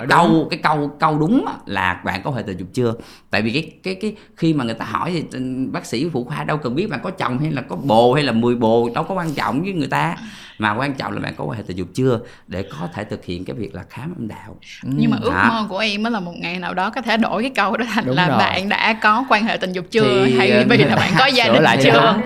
cái đúng. câu cái câu câu đúng là bạn có hệ tình dục chưa? Tại vì cái cái cái khi mà người ta hỏi thì ừ, bác sĩ phụ khoa đâu cần biết bạn có chồng hay là có bồ hay là 10 bồ đâu có quan trọng với người ta. Mà quan trọng là bạn có quan hệ tình dục chưa để có thể thực hiện cái việc là khám âm đạo. Nhưng mà ước mơ của em á là một ngày nào đó có thể đổi cái câu đó thành Đúng là rồi. bạn đã có quan hệ tình dục chưa? Thì, hay ờ, vì là bạn có gia đình lại chưa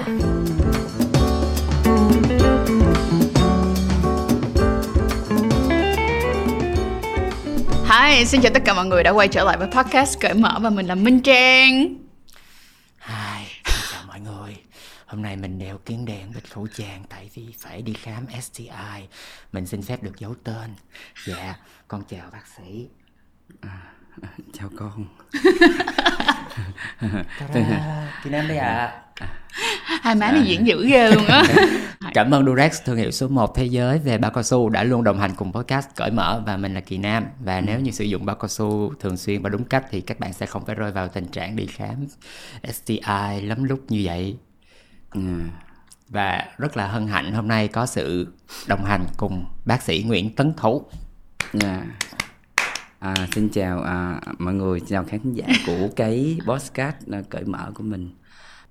Hi, xin chào tất cả mọi người đã quay trở lại với podcast cởi mở và mình là Minh Trang. Hi, xin chào mọi người. Hôm nay mình đeo kiến đèn bịt khẩu trang tại vì phải đi khám STI. Mình xin phép được giấu tên. Dạ, con chào bác sĩ. À. chào con Kỳ Nam đây ạ. Hai má này diễn dữ ghê luôn á. Cảm ơn Durex, thương hiệu số 1 thế giới về bao cao su đã luôn đồng hành cùng podcast cởi mở và mình là Kỳ Nam. Và nếu như sử dụng bao cao su thường xuyên và đúng cách thì các bạn sẽ không phải rơi vào tình trạng đi khám STI lắm lúc như vậy. ừ. Và rất là hân hạnh hôm nay có sự đồng hành cùng bác sĩ Nguyễn Tấn Thủ. Dạ. À, xin chào à, mọi người, chào khán giả của cái podcast à, cởi mở của mình.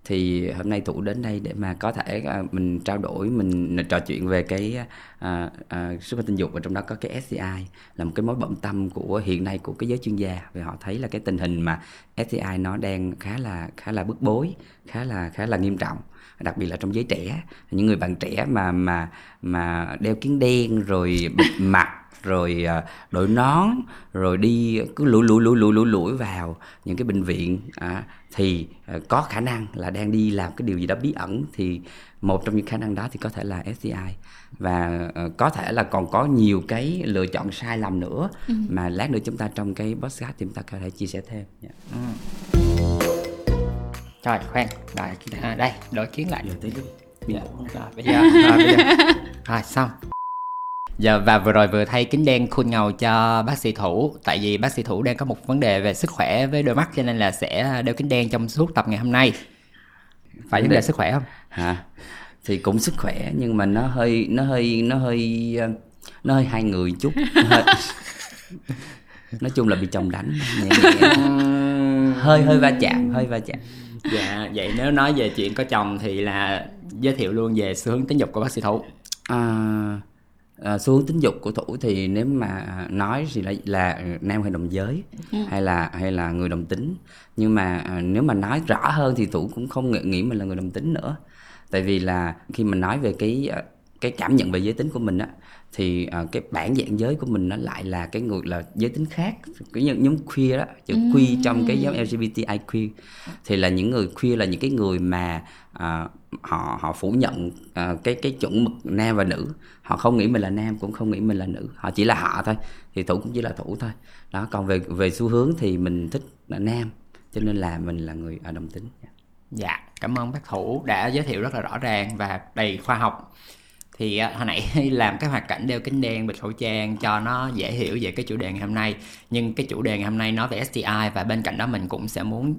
Thì hôm nay Thủ đến đây để mà có thể à, mình trao đổi, mình trò chuyện về cái à, à, sức khỏe tình dục và trong đó có cái STI là một cái mối bận tâm của hiện nay của cái giới chuyên gia. Vì họ thấy là cái tình hình mà STI nó đang khá là khá là bức bối, khá là khá là nghiêm trọng. Đặc biệt là trong giới trẻ. Những người bạn trẻ mà mà mà đeo kiến đen rồi bịt mặt rồi à, đội nón rồi đi cứ lủi lủi lủi lủi lủi lủi vào những cái bệnh viện à, thì à, có khả năng là đang đi làm cái điều gì đó bí ẩn thì một trong những khả năng đó thì có thể là STI và à, có thể là còn có nhiều cái lựa chọn sai lầm nữa mà lát nữa chúng ta trong cái podcast thì chúng ta có thể chia sẻ thêm Dạ. Rồi, khoan. Rồi, à, đây, đổi kiến lại. Giờ tới lúc Dạ. Rồi, bây giờ, rồi, bây giờ. Rồi, xong. Giờ và vừa rồi vừa thay kính đen khuôn ngầu cho bác sĩ Thủ. Tại vì bác sĩ Thủ đang có một vấn đề về sức khỏe với đôi mắt Cho nên là sẽ đeo kính đen trong suốt tập ngày hôm nay. Phải vấn đề sức khỏe không? hả? Thì cũng sức khỏe nhưng mà nó hơi nó hơi nó hơi nó hơi hai người chút. Hơi, nói chung là bị chồng đánh nhẹ nhẹ. hơi hơi va chạm hơi va chạm. Dạ, vậy nếu nói về chuyện có chồng thì là giới thiệu luôn về xu hướng tính dục của bác sĩ Thủ. À, à, xu hướng tính dục của thủ thì nếu mà nói thì là, là nam hay đồng giới hay là hay là người đồng tính. Nhưng mà à, nếu mà nói rõ hơn thì thủ cũng không nghĩ, nghĩ mình là người đồng tính nữa. Tại vì là khi mình nói về cái à, cái cảm nhận về giới tính của mình á thì à, cái bản dạng giới của mình nó lại là cái người là giới tính khác. Cái nhóm, nhóm queer đó chữ queer trong cái nhóm LGBTI queer thì là những người queer là những cái người mà à, họ họ phủ nhận à, cái cái chuẩn mực nam và nữ họ không nghĩ mình là nam cũng không nghĩ mình là nữ họ chỉ là họ thôi thì thủ cũng chỉ là thủ thôi đó còn về về xu hướng thì mình thích là nam cho nên là mình là người ở đồng tính Dạ, cảm ơn bác Thủ đã giới thiệu rất là rõ ràng và đầy khoa học. Thì à, hồi nãy làm cái hoạt cảnh đeo kính đen bịt khẩu trang cho nó dễ hiểu về cái chủ đề ngày hôm nay. Nhưng cái chủ đề ngày hôm nay nói về STI và bên cạnh đó mình cũng sẽ muốn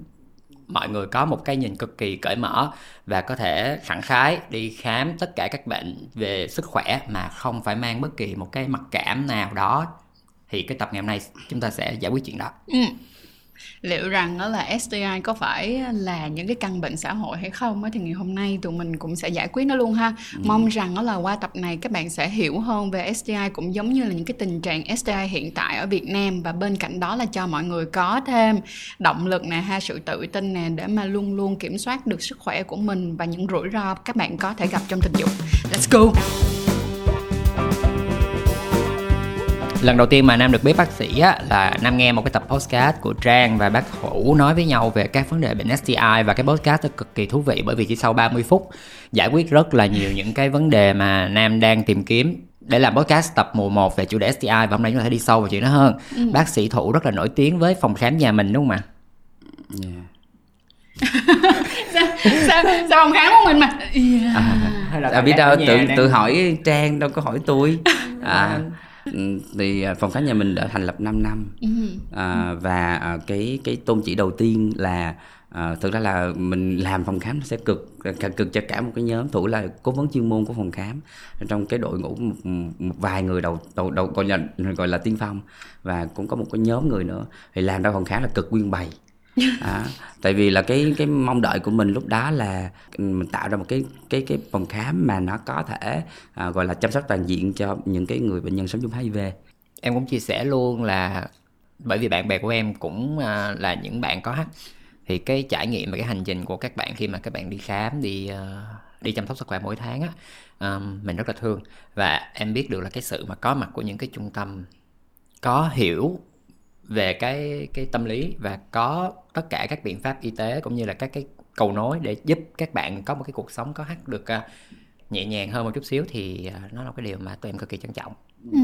mọi người có một cái nhìn cực kỳ cởi mở và có thể sẵn khái đi khám tất cả các bệnh về sức khỏe mà không phải mang bất kỳ một cái mặc cảm nào đó thì cái tập ngày hôm nay chúng ta sẽ giải quyết chuyện đó. Ừ. Liệu rằng đó là STI có phải là những cái căn bệnh xã hội hay không thì ngày hôm nay tụi mình cũng sẽ giải quyết nó luôn ha. Mong rằng đó là qua tập này các bạn sẽ hiểu hơn về STI cũng giống như là những cái tình trạng STI hiện tại ở Việt Nam và bên cạnh đó là cho mọi người có thêm động lực nè ha sự tự tin nè để mà luôn luôn kiểm soát được sức khỏe của mình và những rủi ro các bạn có thể gặp trong tình dục. Let's go. Lần đầu tiên mà Nam được biết bác sĩ á, là Nam nghe một cái tập podcast của Trang và bác Hữu nói với nhau về các vấn đề bệnh STI và cái podcast đó cực kỳ thú vị bởi vì chỉ sau 30 phút giải quyết rất là nhiều những cái vấn đề mà Nam đang tìm kiếm để làm podcast tập mùa 1 về chủ đề STI và hôm nay chúng ta sẽ đi sâu vào chuyện đó hơn. Bác sĩ Thủ rất là nổi tiếng với phòng khám nhà mình đúng không ạ? yeah. sao, sao, sao ông khám của mình mà yeah. Hay là à, biết phòng đâu tự tự hỏi trang đâu có hỏi tôi à, ừ, thì à, phòng khám nhà mình đã thành lập 5 năm. Ừ. à, và à, cái cái tôn chỉ đầu tiên là à, thực ra là mình làm phòng khám nó sẽ cực cực cho cả một cái nhóm thủ là cố vấn chuyên môn của phòng khám. Trong cái đội ngũ một, một vài người đầu đầu đầu gọi là gọi là tiên phong và cũng có một cái nhóm người nữa. Thì làm ra phòng khám là cực nguyên bày à, tại vì là cái cái mong đợi của mình lúc đó là mình tạo ra một cái cái cái phòng khám mà nó có thể à, gọi là chăm sóc toàn diện cho những cái người bệnh nhân sống chung HIV em cũng chia sẻ luôn là bởi vì bạn bè của em cũng à, là những bạn có H thì cái trải nghiệm và cái hành trình của các bạn khi mà các bạn đi khám đi uh, đi chăm sóc sức khỏe mỗi tháng á um, mình rất là thương. Và em biết được là cái sự mà có mặt của những cái trung tâm có hiểu về cái cái tâm lý và có tất cả các biện pháp y tế cũng như là các cái cầu nối để giúp các bạn có một cái cuộc sống có hát được uh, nhẹ nhàng hơn một chút xíu thì uh, nó là cái điều mà tụi em cực kỳ trân trọng. Ừ.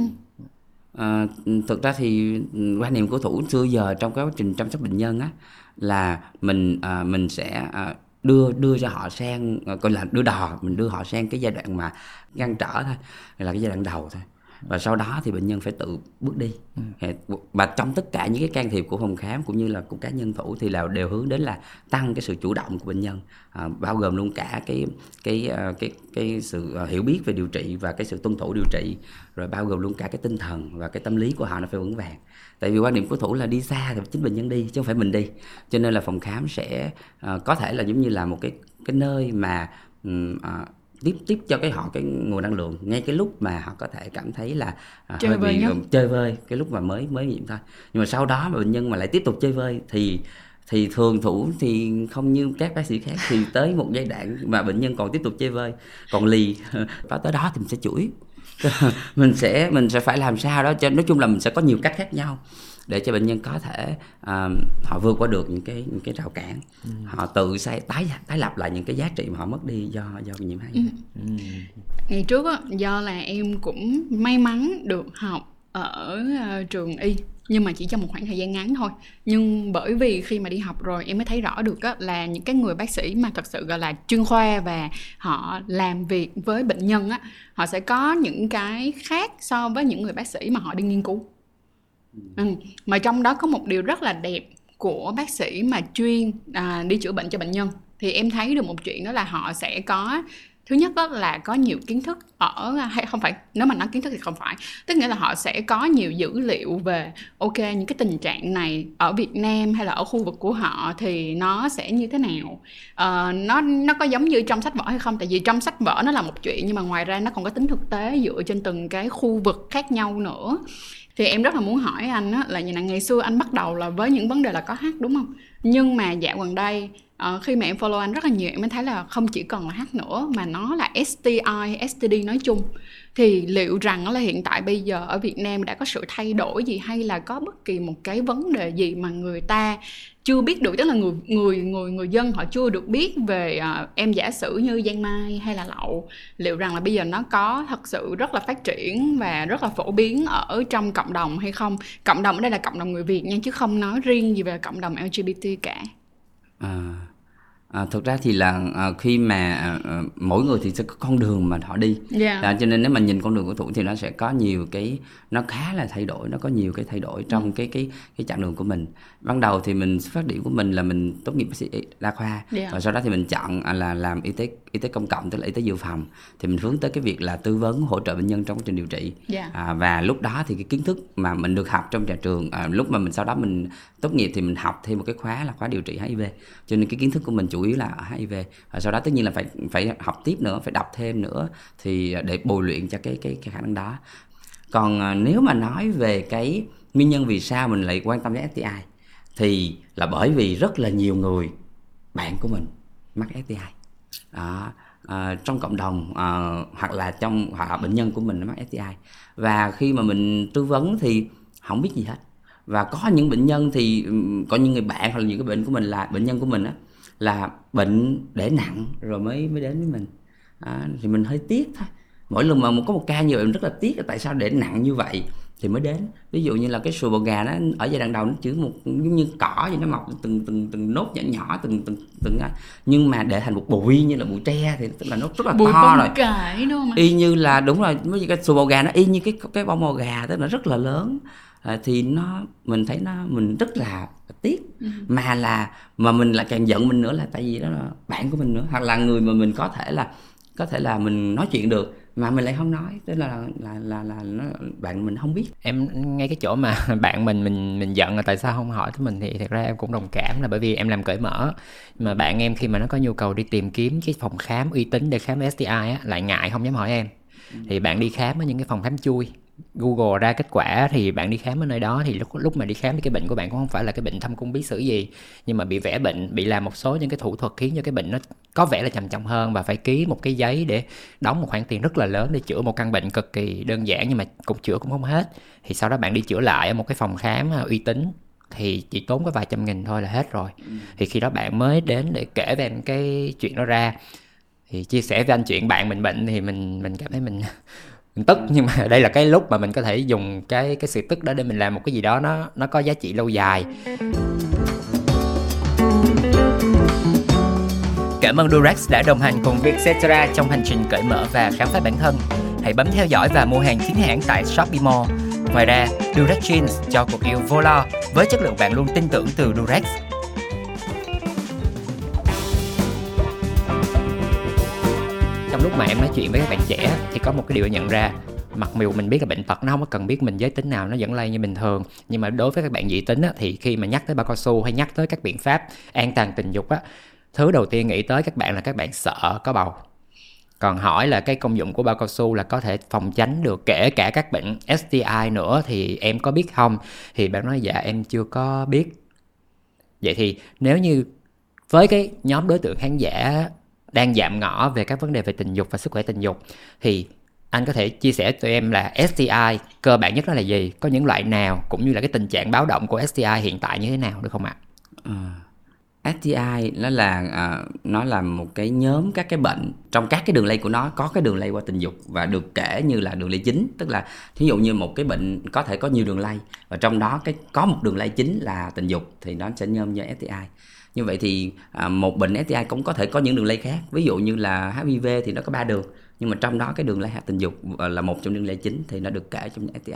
À, thực ra thì quan niệm của thủ xưa giờ trong cái quá trình chăm sóc bệnh nhân á là mình à, mình sẽ à, đưa đưa cho họ sang gọi là đưa đò mình đưa họ sang cái giai đoạn mà ngăn trở thôi là cái giai đoạn đầu thôi và sau đó thì bệnh nhân phải tự bước đi. Ừ. và trong tất cả những cái can thiệp của phòng khám cũng như là của cá nhân thủ thì là đều hướng đến là tăng cái sự chủ động của bệnh nhân. À, bao gồm luôn cả cái cái cái cái, cái sự à, hiểu biết về điều trị và cái sự tuân thủ điều trị. Rồi bao gồm luôn cả cái tinh thần và cái tâm lý của họ nó phải vững vàng. Tại vì quan điểm của thủ là đi xa thì chính bệnh nhân đi chứ không phải mình đi. Cho nên là phòng khám sẽ uh, có thể là giống như là một cái cái nơi mà um, uh, tiếp tiếp cho cái họ cái nguồn năng lượng. Ngay cái lúc mà họ có thể cảm thấy là uh, chơi hơi vơi bị uh, chơi vơi cái lúc mà mới mới nhiễm thôi. Nhưng mà sau đó mà bệnh nhân mà lại tiếp tục chơi vơi thì thì thường thủ thì không như các bác sĩ khác thì tới một giai đoạn mà bệnh nhân còn tiếp tục chơi vơi còn lì và tới đó thì mình sẽ chuỗi mình sẽ mình sẽ phải làm sao đó cho nói chung là mình sẽ có nhiều cách khác nhau để cho bệnh nhân có thể uh, họ vượt qua được những cái những cái rào cản ừ. họ tự xây tái tái lập lại những cái giá trị mà họ mất đi do do nhiễm HIV. Ừ. Ừ. Ngày trước á, do là em cũng may mắn được học ở uh, trường y nhưng mà chỉ trong một khoảng thời gian ngắn thôi nhưng bởi vì khi mà đi học rồi em mới thấy rõ được á, là những cái người bác sĩ mà thật sự gọi là chuyên khoa và họ làm việc với bệnh nhân á họ sẽ có những cái khác so với những người bác sĩ mà họ đi nghiên cứu ừ. mà trong đó có một điều rất là đẹp của bác sĩ mà chuyên à, đi chữa bệnh cho bệnh nhân. Thì em thấy được một chuyện đó là họ sẽ có thứ nhất đó là có nhiều kiến thức ở hay không phải nếu mà nói kiến thức thì không phải. Tức nghĩa là họ sẽ có nhiều dữ liệu về ok những cái tình trạng này ở Việt Nam hay là ở khu vực của họ thì nó sẽ như thế nào. Uh, nó nó có giống như trong sách vở hay không? Tại vì trong sách vở nó là một chuyện nhưng mà ngoài ra nó còn có tính thực tế dựa trên từng cái khu vực khác nhau nữa thì em rất là muốn hỏi anh á, là như là ngày xưa anh bắt đầu là với những vấn đề là có hát đúng không? Nhưng mà dạo gần đây uh, khi mà em follow anh rất là nhiều em mới thấy là không chỉ cần là hát nữa mà nó là STI, STD nói chung. Thì liệu rằng là hiện tại bây giờ ở Việt Nam đã có sự thay đổi gì hay là có bất kỳ một cái vấn đề gì mà người ta chưa biết được? Tức là người người người người dân họ chưa được biết về uh, em giả sử như giang mai hay là lậu. Liệu rằng là bây giờ nó có thật sự rất là phát triển và rất là phổ biến ở trong cộng đồng hay không? Cộng đồng ở đây là cộng đồng người việt nha chứ không nói riêng gì về cộng đồng lgbt cả. À À, thực ra thì là à, khi mà à, mỗi người thì sẽ có con đường mà họ đi yeah. à, cho nên nếu mà nhìn con đường của thủ thì nó sẽ có nhiều cái nó khá là thay đổi nó có nhiều cái thay đổi trong mm. cái cái cái chặng đường của mình ban đầu thì mình phát điểm của mình là mình tốt nghiệp bác sĩ đa khoa yeah. và sau đó thì mình chọn à, là làm y tế y tế công cộng tức là y tế dự phòng thì mình hướng tới cái việc là tư vấn hỗ trợ bệnh nhân trong quá trình điều trị yeah. à, và lúc đó thì cái kiến thức mà mình được học trong nhà trường à, lúc mà mình sau đó mình tốt nghiệp thì mình học thêm một cái khóa là khóa điều trị HIV cho nên cái kiến thức của mình chủ yếu là ở HIV và sau đó tất nhiên là phải phải học tiếp nữa phải đọc thêm nữa thì để bồi luyện cho cái cái, cái khả năng đó. Còn à, nếu mà nói về cái nguyên nhân vì sao mình lại quan tâm đến STI thì là bởi vì rất là nhiều người bạn của mình mắc STI đó, à, trong cộng đồng à, hoặc là trong hoặc là bệnh nhân của mình mắc STI và khi mà mình tư vấn thì không biết gì hết và có những bệnh nhân thì có những người bạn hoặc là những cái bệnh của mình là bệnh nhân của mình á là bệnh để nặng rồi mới mới đến với mình. À, thì mình hơi tiếc thôi. Mỗi lần mà có một ca như vậy mình rất là tiếc là tại sao để nặng như vậy thì mới đến. Ví dụ như là cái sùi bò gà nó ở giai đoạn đầu nó chỉ một giống như cỏ vậy nó mọc từng từng từng nốt nhỏ nhỏ từng từng từng nhưng mà để thành một bụi như là bụi tre thì tức là nó rất là bụi to rồi. cải đúng không? y như là đúng rồi mấy cái sùi bò gà nó y như cái cái bông bò gà tức là rất là lớn à, thì nó mình thấy nó mình rất là tiếc ừ. mà là mà mình lại càng giận mình nữa là tại vì đó là bạn của mình nữa hoặc là người mà mình có thể là có thể là mình nói chuyện được mà mình lại không nói tức là là là là nó bạn mình không biết em ngay cái chỗ mà bạn mình mình mình giận là tại sao không hỏi tới mình thì thật ra em cũng đồng cảm là bởi vì em làm cởi mở mà bạn em khi mà nó có nhu cầu đi tìm kiếm cái phòng khám uy tín để khám STI á lại ngại không dám hỏi em. Thì bạn đi khám ở những cái phòng khám chui Google ra kết quả thì bạn đi khám ở nơi đó thì lúc lúc mà đi khám thì cái bệnh của bạn cũng không phải là cái bệnh thâm cung bí sử gì nhưng mà bị vẽ bệnh bị làm một số những cái thủ thuật khiến cho cái bệnh nó có vẻ là trầm trọng hơn và phải ký một cái giấy để đóng một khoản tiền rất là lớn để chữa một căn bệnh cực kỳ đơn giản nhưng mà cũng chữa cũng không hết. Thì sau đó bạn đi chữa lại ở một cái phòng khám à, uy tín thì chỉ tốn có vài trăm nghìn thôi là hết rồi. Ừ. thì khi đó bạn mới đến để kể về cái chuyện đó ra thì chia sẻ với anh chuyện bạn mình bệnh thì mình mình cảm thấy mình mình tức nhưng mà đây là cái lúc mà mình có thể dùng cái cái sự tức đó để mình làm một cái gì đó nó nó có giá trị lâu dài Cảm ơn Durex đã đồng hành cùng Vietcetera trong hành trình cởi mở và khám phá bản thân. Hãy bấm theo dõi và mua hàng chính hãng tại Shopee Mall. Ngoài ra, Durex Jeans cho cuộc yêu vô lo với chất lượng bạn luôn tin tưởng từ Durex. Lúc mà em nói chuyện với các bạn trẻ thì có một cái điều nhận ra. Mặc dù mình biết là bệnh tật nó không có cần biết mình giới tính nào nó vẫn lây như bình thường. Nhưng mà đối với các bạn dị tính á, thì khi mà nhắc tới bao cao su hay nhắc tới các biện pháp an toàn tình dục á thứ đầu tiên nghĩ tới các bạn là các bạn sợ có bầu. Còn hỏi là cái công dụng của bao cao su là có thể phòng tránh được kể cả các bệnh STI nữa thì em có biết không? Thì bạn nói dạ em chưa có biết. Vậy thì nếu như với cái nhóm đối tượng khán giả đang giảm ngõ về các vấn đề về tình dục và sức khỏe tình dục. Thì anh có thể chia sẻ tụi em là STI cơ bản nhất đó là gì? Có những loại nào cũng như là cái tình trạng báo động của STI hiện tại như thế nào được không ạ? Ờ, à, STI nó là à, nó là một cái nhóm các cái bệnh trong các cái đường lây của nó có cái đường lây qua tình dục và được kể như là đường lây chính. Tức là thí dụ như một cái bệnh có thể có nhiều đường lây và trong đó cái có một đường lây chính là tình dục thì nó sẽ nhôm như STI như vậy thì à, một bệnh STI cũng có thể có những đường lây khác. Ví dụ như là HIV thì nó có ba đường nhưng mà trong đó cái đường lây hạ tình dục ờ, là một trong đường lây chính thì nó được kể trong STI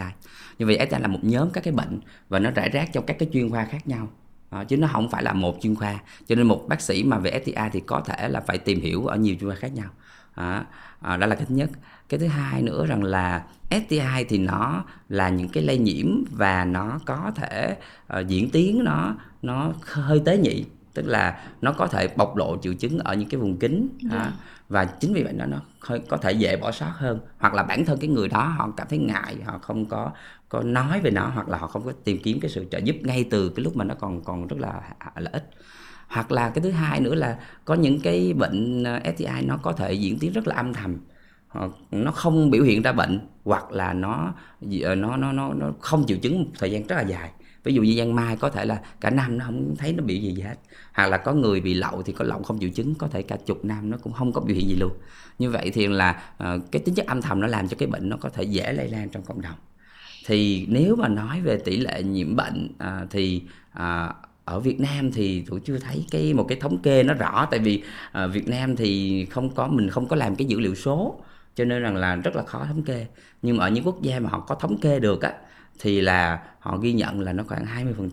như vậy STI là một nhóm các cái bệnh và nó rải rác trong các cái chuyên khoa khác nhau. À, chứ nó không phải là một chuyên khoa. Cho nên một bác sĩ mà về STI thì có thể là phải tìm hiểu ở nhiều chuyên khoa khác nhau. À, à, đó là cái thứ nhất. Cái thứ hai nữa rằng là STI thì nó là những cái lây nhiễm và nó có thể uh, diễn tiến nó nó hơi tế nhị tức là nó có thể bộc lộ triệu chứng ở những cái vùng kính yeah. Dạ. và chính vì vậy nó nó có thể dễ bỏ sót hơn hoặc là bản thân cái người đó họ cảm thấy ngại họ không có có nói về nó hoặc là họ không có tìm kiếm cái sự trợ giúp ngay từ cái lúc mà nó còn còn rất là là ít hoặc là cái thứ hai nữa là có những cái bệnh ờ, STI nó có thể diễn tiến rất là âm thầm nó không biểu hiện ra bệnh hoặc là nó ờ, nó nó nó, nó không triệu chứng một thời gian rất là dài ví dụ như giang mai có thể là cả năm nó không thấy nó bị gì, gì hết. Hoặc là có người bị lậu thì có lậu không triệu chứng có thể cả chục năm nó cũng không có biểu hiện gì luôn. Như vậy thì là uh, cái tính chất âm thầm nó làm cho cái bệnh nó có thể dễ lây lan trong cộng đồng. Thì nếu mà nói về tỷ lệ nhiễm bệnh uh, thì uh, ở Việt Nam thì tôi chưa thấy cái một cái thống kê nó rõ. Tại vì uh, Việt Nam thì không có mình không có làm cái dữ liệu số cho nên rằng là rất là khó thống kê. Nhưng mà ở những quốc gia mà họ có thống kê được á thì là họ ghi nhận là nó khoảng 20%,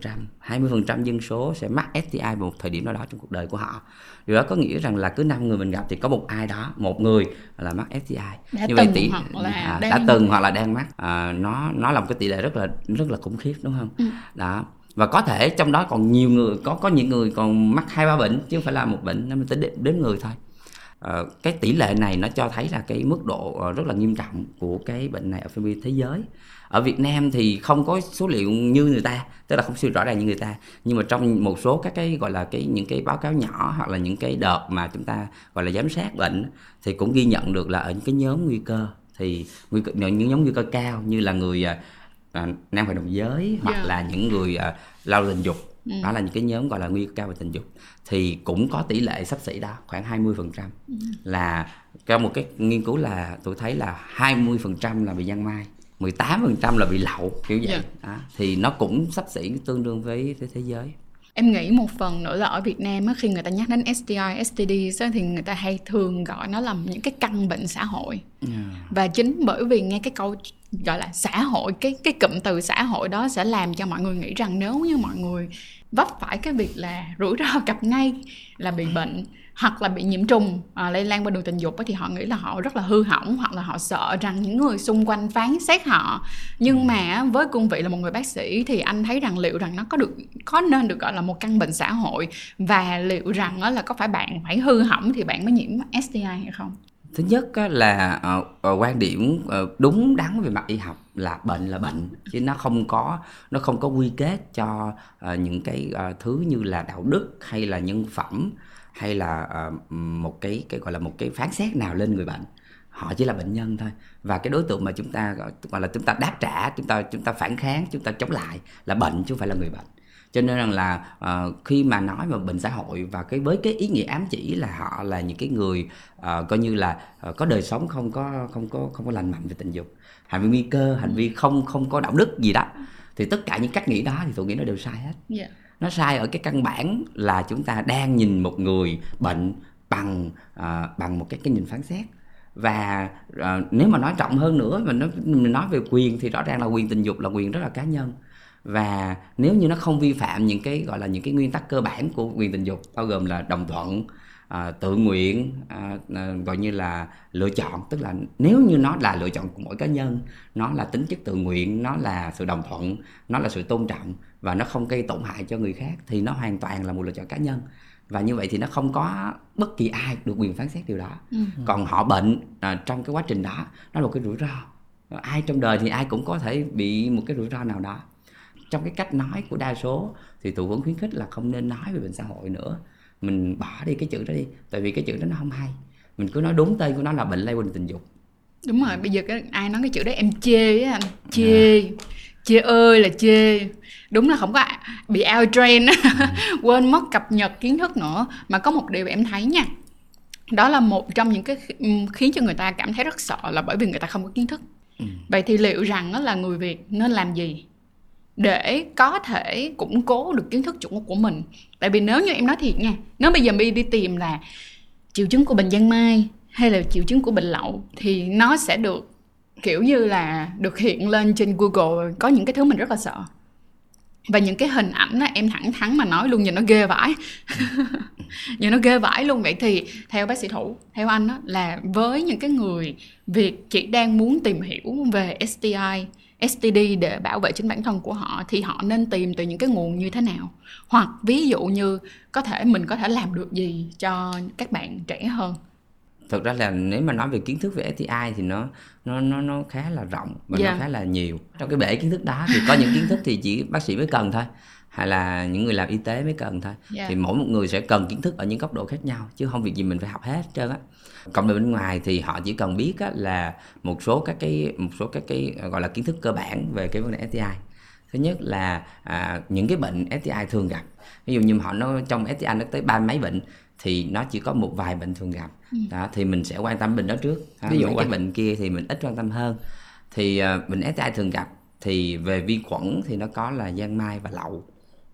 20% dân số sẽ mắc STI vào một thời điểm nào đó trong cuộc đời của họ. Điều đó có nghĩa rằng là cứ năm người mình gặp thì có một ai đó, một người là mắc STI. Đã Như vậy tỷ à, đã từng hoặc là đang mắc à, nó nó là một cái tỷ lệ rất là rất là khủng khiếp đúng không? Ừ. Đó và có thể trong đó còn nhiều người có có những người còn mắc hai ba bệnh chứ không phải là một bệnh nó tính đến người thôi à, cái tỷ lệ này nó cho thấy là cái mức độ ờ, rất là nghiêm trọng của cái bệnh này ở phạm vi thế giới ở Việt Nam thì không có số liệu như người ta tức là không siêu rõ ràng như người ta nhưng mà trong một số các cái gọi là cái những cái báo cáo nhỏ hoặc là những cái đợt mà chúng ta gọi là giám sát bệnh thì cũng ghi nhận được là ở những cái nhóm nguy cơ thì nguy cơ những nhóm nguy cơ cao như là người à, à nam hoạt động giới hoặc yeah. Dạ. là những người à, lao tình dục ừ. đó là những cái nhóm gọi là nguy cơ cao về tình dục thì cũng có tỷ lệ sắp xỉ đó khoảng 20% phần trăm ừ. là trong một cái nghiên cứu là tôi thấy là 20% là bị giăng mai 18% là bị lậu kiểu vậy yeah. Dạ. đó. thì nó cũng sắp xỉ tương đương với thế, thế giới em nghĩ một phần nữa là ở Việt Nam á, khi người ta nhắc đến STI, STD thì người ta hay thường gọi nó là những cái căn bệnh xã hội yeah. Dạ. và chính bởi vì nghe cái câu gọi là xã hội cái cái cụm từ xã hội đó sẽ làm cho mọi người nghĩ rằng nếu như mọi người vấp phải cái việc là rủi ro gặp ngay là bị bệnh hoặc là bị nhiễm trùng à, lây lan qua đường tình dục thì họ nghĩ là họ rất là hư hỏng hoặc là họ sợ rằng những người xung quanh phán xét họ. Nhưng mà với cương vị là một người bác sĩ thì anh thấy rằng liệu rằng nó có được có nên được gọi là một căn bệnh xã hội và liệu rằng là có phải bạn phải hư hỏng thì bạn mới nhiễm STI hay không? Thứ nhất là uh, quan điểm uh, đúng đắn về mặt y học là bệnh là bệnh chứ nó không có nó không có quy kết cho uh, những cái uh, thứ như là đạo đức hay là nhân phẩm hay là uh, một cái cái gọi là một cái phán xét nào lên người bệnh họ chỉ là bệnh nhân thôi. Và cái đối tượng mà chúng ta gọi là chúng ta đáp trả chúng ta chúng ta phản kháng chúng ta chống lại là bệnh chứ không phải là người bệnh. Cho nên rằng là uh, khi mà nói về bệnh xã hội và cái với cái ý nghĩa ám chỉ là họ là những cái người uh, coi như là uh, có đời sống không có không có không có lành mạnh về tình dục hành vi nguy cơ hành vi không không có đạo đức gì đó thì tất cả những cách nghĩ đó thì tôi nghĩ nó đều sai hết. Yeah. Nó sai ở cái căn bản là chúng ta đang nhìn một người bệnh bằng uh, bằng một cái cái nhìn phán xét. Và uh, nếu mà nói trọng hơn nữa mình nói mình nói về quyền thì rõ ràng là quyền tình dục là quyền rất là cá nhân. Và nếu như nó không vi phạm những cái gọi là những cái nguyên tắc cơ bản của quyền tình dục bao gồm là đồng thuận à, tự nguyện à, à, gọi như là lựa chọn tức là nếu như nó là lựa chọn của mỗi cá nhân nó là tính chất tự nguyện nó là sự đồng thuận nó là sự tôn trọng và nó không gây tổn hại cho người khác thì nó hoàn toàn là một lựa chọn cá nhân. Và như vậy thì nó không có bất kỳ ai được quyền phán xét điều đó. Ừ. còn họ bệnh à, trong cái quá trình đó nó là một cái rủi ro. Ai trong đời thì ai cũng có thể bị một cái rủi ro nào đó. Trong cái cách nói của đa số thì tụi vẫn khuyến khích là không nên nói về bệnh xã hội nữa. Mình bỏ đi cái chữ đó đi tại vì cái chữ đó nó không hay. Mình cứ nói đúng tên của nó là bệnh lây đường tình dục. Đúng rồi bây giờ cái ai nói cái chữ đó em chê á anh. Chê. À. chê ơi là chê đúng là không có bị out trend quên mất cập nhật kiến thức nữa. Mà có một điều em thấy nha đó là một trong những cái khiến cho người ta cảm thấy rất sợ là bởi vì người ta không có kiến thức. Ừ. vậy thì liệu rằng là người việt nên làm gì để có thể củng cố được kiến thức chuẩn của mình? Tại vì nếu như em nói thiệt nha nếu bây giờ mi đi tìm là triệu chứng của bệnh giang mai hay là triệu chứng của bệnh lậu thì nó sẽ được kiểu như là được hiện lên trên google có những cái thứ mình rất là sợ và những cái hình ảnh đó, em thẳng thắn mà nói luôn nhìn nó ghê vãi. Nhìn nó ghê vãi luôn. Vậy thì theo bác sĩ thủ theo anh đó là với những cái người việt chỉ đang muốn tìm hiểu về STI STD để bảo vệ chính bản thân của họ thì họ nên tìm từ những cái nguồn như thế nào? Hoặc ví dụ như có thể mình có thể làm được gì cho các bạn trẻ hơn thực ra là nếu mà nói về kiến thức về STI thì nó nó nó nó khá là rộng và yeah. nó dạ. khá là nhiều trong cái bể kiến thức đó thì có những kiến thức thì chỉ bác sĩ mới cần thôi hay là những người làm y tế mới cần thôi yeah. Dạ. thì mỗi một người sẽ cần kiến thức ở những góc độ khác nhau chứ không việc gì mình phải học hết trơn á cộng đồng bên ngoài thì họ chỉ cần biết á, là một số các cái một số các cái gọi là kiến thức cơ bản về cái vấn đề STI thứ nhất là à, những cái bệnh STI thường gặp ví dụ như họ nó trong STI nó tới ba mấy bệnh thì nó chỉ có một vài bệnh thường gặp ừ. đó, thì mình sẽ quan tâm bệnh đó trước đó, ví dụ cái bệnh kia thì mình ít quan tâm hơn thì uh, bệnh STI thường gặp thì về vi khuẩn thì nó có là giang mai và lậu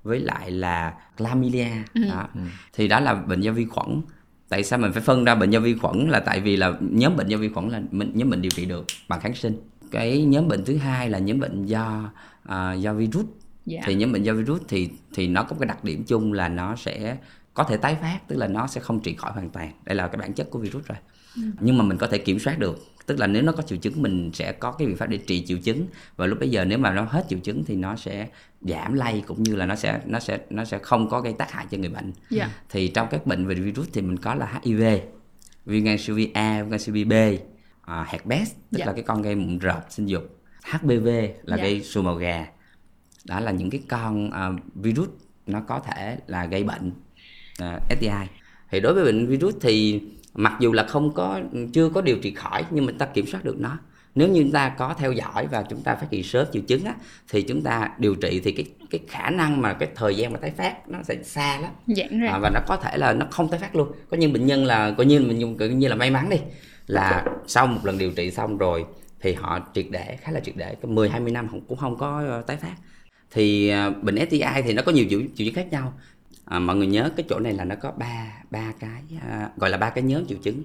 với lại là chlamydia ừ. đó. Ừ. thì đó là bệnh do vi khuẩn tại sao mình phải phân ra bệnh do vi khuẩn là tại vì là nhóm bệnh do vi khuẩn là nhóm bệnh điều trị được bằng kháng sinh cái nhóm bệnh thứ hai là nhóm bệnh do uh, do virus yeah. Dạ. thì nhóm bệnh do virus thì thì nó có cái đặc điểm chung là nó sẽ có thể tái phát tức là nó sẽ không trị khỏi hoàn toàn đây là cái bản chất của virus rồi ừ. nhưng mà mình có thể kiểm soát được tức là nếu nó có triệu chứng mình sẽ có cái biện pháp để trị triệu chứng và lúc bây giờ nếu mà nó hết triệu chứng thì nó sẽ giảm lây cũng như là nó sẽ nó sẽ nó sẽ không có gây tác hại cho người bệnh yeah. Dạ. thì trong các bệnh về virus thì mình có là HIV viêm gan siêu vi A viêm gan siêu vi B uh, herpes tức yeah. Dạ. là cái con gây mụn rợp sinh dục HPV là yeah. Dạ. gây sùi màu gà đó là những cái con uh, virus nó có thể là gây bệnh à, STI thì đối với bệnh virus thì mặc dù là không có chưa có điều trị khỏi nhưng mà ta kiểm soát được nó. Nếu như chúng ta có theo dõi và chúng ta phát hiện sớm triệu chứng á, thì chúng ta điều trị thì cái cái khả năng mà cái thời gian mà tái phát nó sẽ xa lắm. Giãn ra. À, và nó có thể là nó không tái phát luôn. Có những bệnh nhân là coi như mình coi như là may mắn đi là sau một lần điều trị xong rồi thì họ triệt để khá là triệt để có 10 20 năm cũng không có ờ, tái phát. Thì uh, bệnh STI thì nó có nhiều triệu, triệu chứng khác nhau à, mọi người nhớ cái chỗ này là nó có ba ba cái à, gọi là ba cái nhóm triệu chứng.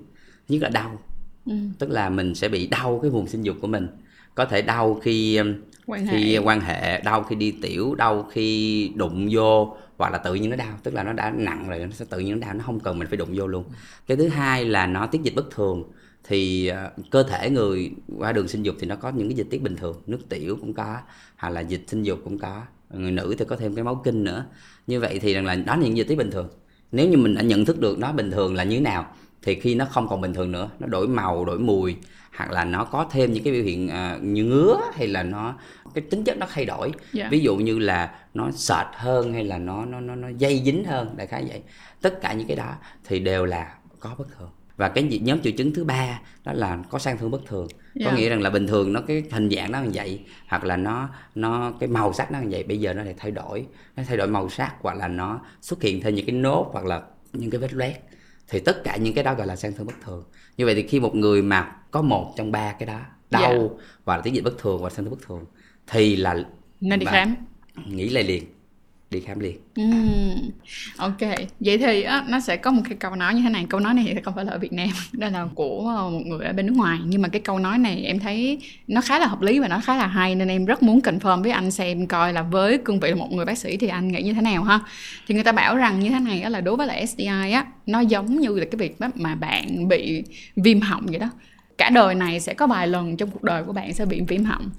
Nhất là đau. Ừ. tức là mình sẽ bị đau cái vùng sinh dục của mình. Có thể đau khi quan khi hệ. quan hệ đau khi đi tiểu đau khi đụng vô hoặc là tự nhiên nó đau. Tức là nó đã nặng rồi nó sẽ tự nhiên nó đau nó không cần mình phải đụng vô luôn. Cái thứ hai là nó tiết dịch bất thường. Thì ờ, cơ thể người qua đường sinh dục thì nó có những cái dịch tiết bình thường. Nước tiểu cũng có hoặc là dịch sinh dục cũng có người nữ thì có thêm cái máu kinh nữa. Như vậy thì rằng là đó là những dịch tiết bình thường. Nếu như mình đã nhận thức được nó bình thường là như thế nào thì khi nó không còn bình thường nữa nó đổi màu đổi mùi hoặc là nó có thêm những cái biểu hiện à, như ngứa hay là nó cái tính chất nó thay đổi. Dạ. ví dụ như là nó sệt hơn hay là nó nó nó nó dây dính hơn đại khái vậy. Tất cả những cái đó thì đều là có bất thường. Và cái nhóm triệu chứng thứ ba đó là có sang thương bất thường Dạ. có nghĩa rằng là bình thường nó cái hình dạng nó như vậy hoặc là nó nó cái màu sắc nó như vậy. Bây giờ nó lại thay đổi nó thay đổi màu sắc hoặc là nó xuất hiện thêm những cái nốt hoặc là những cái vết loét. Thì tất cả những cái đó gọi là sang thương bất thường. Như vậy thì khi một người mà có một trong ba cái đó đau và là tiết dịch bất thường và sang thương bất thường thì là nên đi khám. nghĩ lại liền đi khám liền. Uhm, ok. Vậy thì á, nó sẽ có một cái câu nói như thế này. Câu nói này thì không phải là ở Việt Nam đây là của ờ, một người ở bên nước ngoài. Nhưng mà cái câu nói này em thấy nó khá là hợp lý và nó khá là hay nên em rất muốn confirm với anh xem coi là với cương vị là một người bác sĩ thì anh nghĩ như thế nào ha. Thì người ta bảo rằng như thế này á, là đối với lại STI á nó giống như là cái việc mà bạn bị viêm họng vậy đó. Cả đời này sẽ có vài lần trong cuộc đời của bạn sẽ bị viêm họng.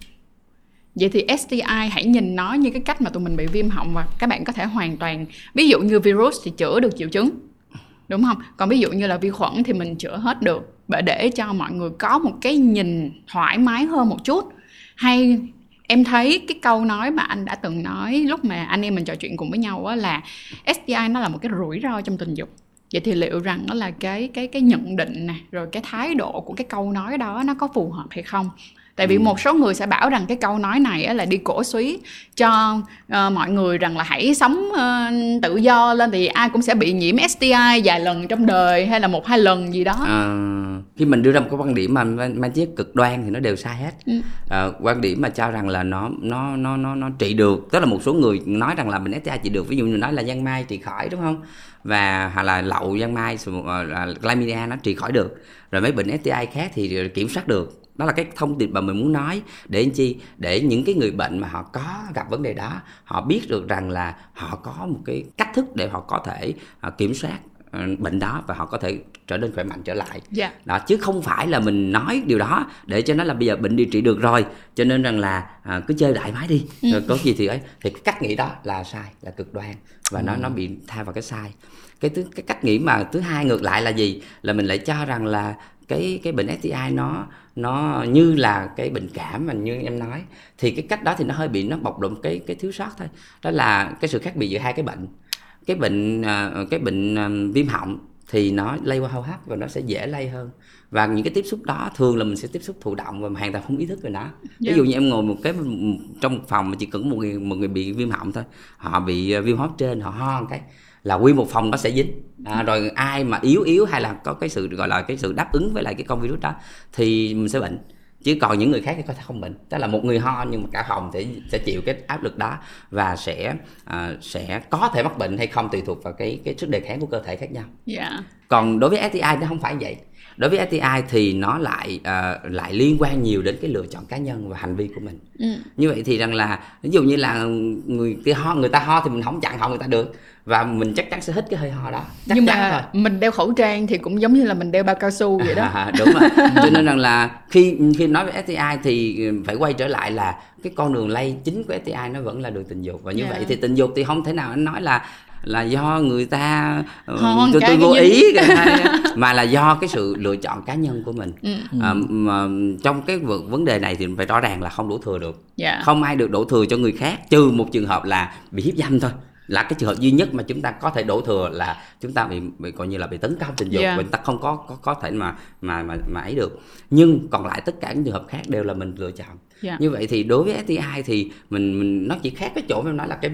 Vậy thì STI hãy nhìn nó như cái cách mà tụi mình bị viêm họng và các bạn có thể hoàn toàn ví dụ như virus thì chữa được triệu chứng. Đúng không? Còn ví dụ như là vi khuẩn thì mình chữa hết được. Và để cho mọi người có một cái nhìn thoải mái hơn một chút. Hay em thấy cái câu nói mà anh đã từng nói lúc mà anh em mình trò chuyện cùng với nhau á là STI nó là một cái rủi ro trong tình dục. Vậy thì liệu rằng nó là cái cái cái nhận định nè, rồi cái thái độ của cái câu nói đó nó có phù hợp hay không? Tại vì một số người sẽ bảo rằng cái câu nói này á là đi cổ suý cho ờ, mọi người rằng là hãy sống ờ, tự do lên. Thì ai cũng sẽ bị nhiễm STI vài lần trong đời hay là một hai lần gì đó. Ờ, khi mình đưa ra một cái quan điểm mà mang chất cực đoan thì nó đều sai hết. Ừ. Ờ, quan điểm mà cho rằng là nó nó nó nó nó trị được. Tức là một số người nói rằng là bệnh STI trị được. Ví dụ như nói là giang mai trị khỏi đúng không? Và hoặc là lậu giang mai ờ, là chlamydia nó trị khỏi được. Rồi mấy bệnh STI khác thì kiểm soát được đó là cái thông điệp mà mình muốn nói để anh chi? Để những cái người bệnh mà họ có gặp vấn đề đó họ biết được rằng là họ có một cái cách thức để họ có thể ờ, kiểm soát ờ, bệnh đó và họ có thể trở nên khỏe mạnh trở lại. Dạ. đó chứ không phải là mình nói điều đó để cho nó là bây giờ bệnh điều trị được rồi cho nên rằng là à, cứ chơi đại mái đi. Rồi có gì thì ấy thì cái cách nghĩ đó là sai là cực đoan và nó nó bị tha vào cái sai. Cái thứ cái cách nghĩ mà thứ hai ngược lại là gì? Là mình lại cho rằng là cái cái bệnh STI nó nó như là cái bệnh cảm mà như em nói. Thì cái cách đó thì nó hơi bị nó bộc lộ cái cái thiếu sót thôi. Đó là cái sự khác biệt giữa hai cái bệnh. Cái bệnh à, cái bệnh à, viêm họng thì nó lây qua hô hấp và nó sẽ dễ lây hơn. Và những cái tiếp xúc đó thường là mình sẽ tiếp xúc thụ động và hoàn toàn không ý thức về nó ví Dạ. dụ như em ngồi một cái trong một phòng mà chỉ cần một người một người bị viêm họng thôi họ bị à, viêm hô hấp trên họ ho một cái là nguyên một phòng nó sẽ dính. À, rồi ai mà yếu yếu hay là có cái sự gọi là cái sự đáp ứng với lại cái con virus đó thì mình sẽ bệnh. Chứ còn những người khác thì có thể không bệnh. Tức là một người ho nhưng mà cả phòng thì sẽ chịu cái áp lực đó và sẽ à, sẽ có thể mắc bệnh hay không tùy thuộc vào cái cái sức đề kháng của cơ thể khác nhau. Dạ. còn đối với STI nó không phải vậy. Đối với STI thì nó lại à, lại liên quan nhiều đến cái lựa chọn cá nhân và hành vi của mình. Ừ. như vậy thì rằng là ví dụ như là người ta ho người ta ho thì mình không chặn họng người ta được và mình chắc chắn sẽ hít cái hơi ho đó. Chắc Nhưng chắn thôi. mà mình đeo khẩu trang thì cũng giống như là mình đeo bao cao su vậy đó. À, đúng rồi. Cho nên rằng là khi khi nói về STI thì phải quay trở lại là cái con đường lây chính của STI nó vẫn là đường tình dục. Và như Dạ. vậy thì tình dục thì không thể nào anh nói là là do người ta ờ, tôi, tôi vô ý mà là do cái sự lựa chọn cá nhân của mình. Ừ. À, mà trong cái vấn đề này thì phải rõ ràng là không đổ thừa được. Dạ. không ai được đổ thừa cho người khác trừ một trường hợp là bị hiếp dâm thôi là cái trường hợp duy nhất mà chúng ta có thể đổ thừa là chúng ta bị, bị coi như là bị tấn công tình dục Yeah. chúng ta không có có có thể mà mà mà mà ấy được. Nhưng còn lại tất cả những trường hợp khác đều là mình lựa chọn Dạ. như vậy thì đối với STI thì mình mình nó chỉ khác cái chỗ em nói là cái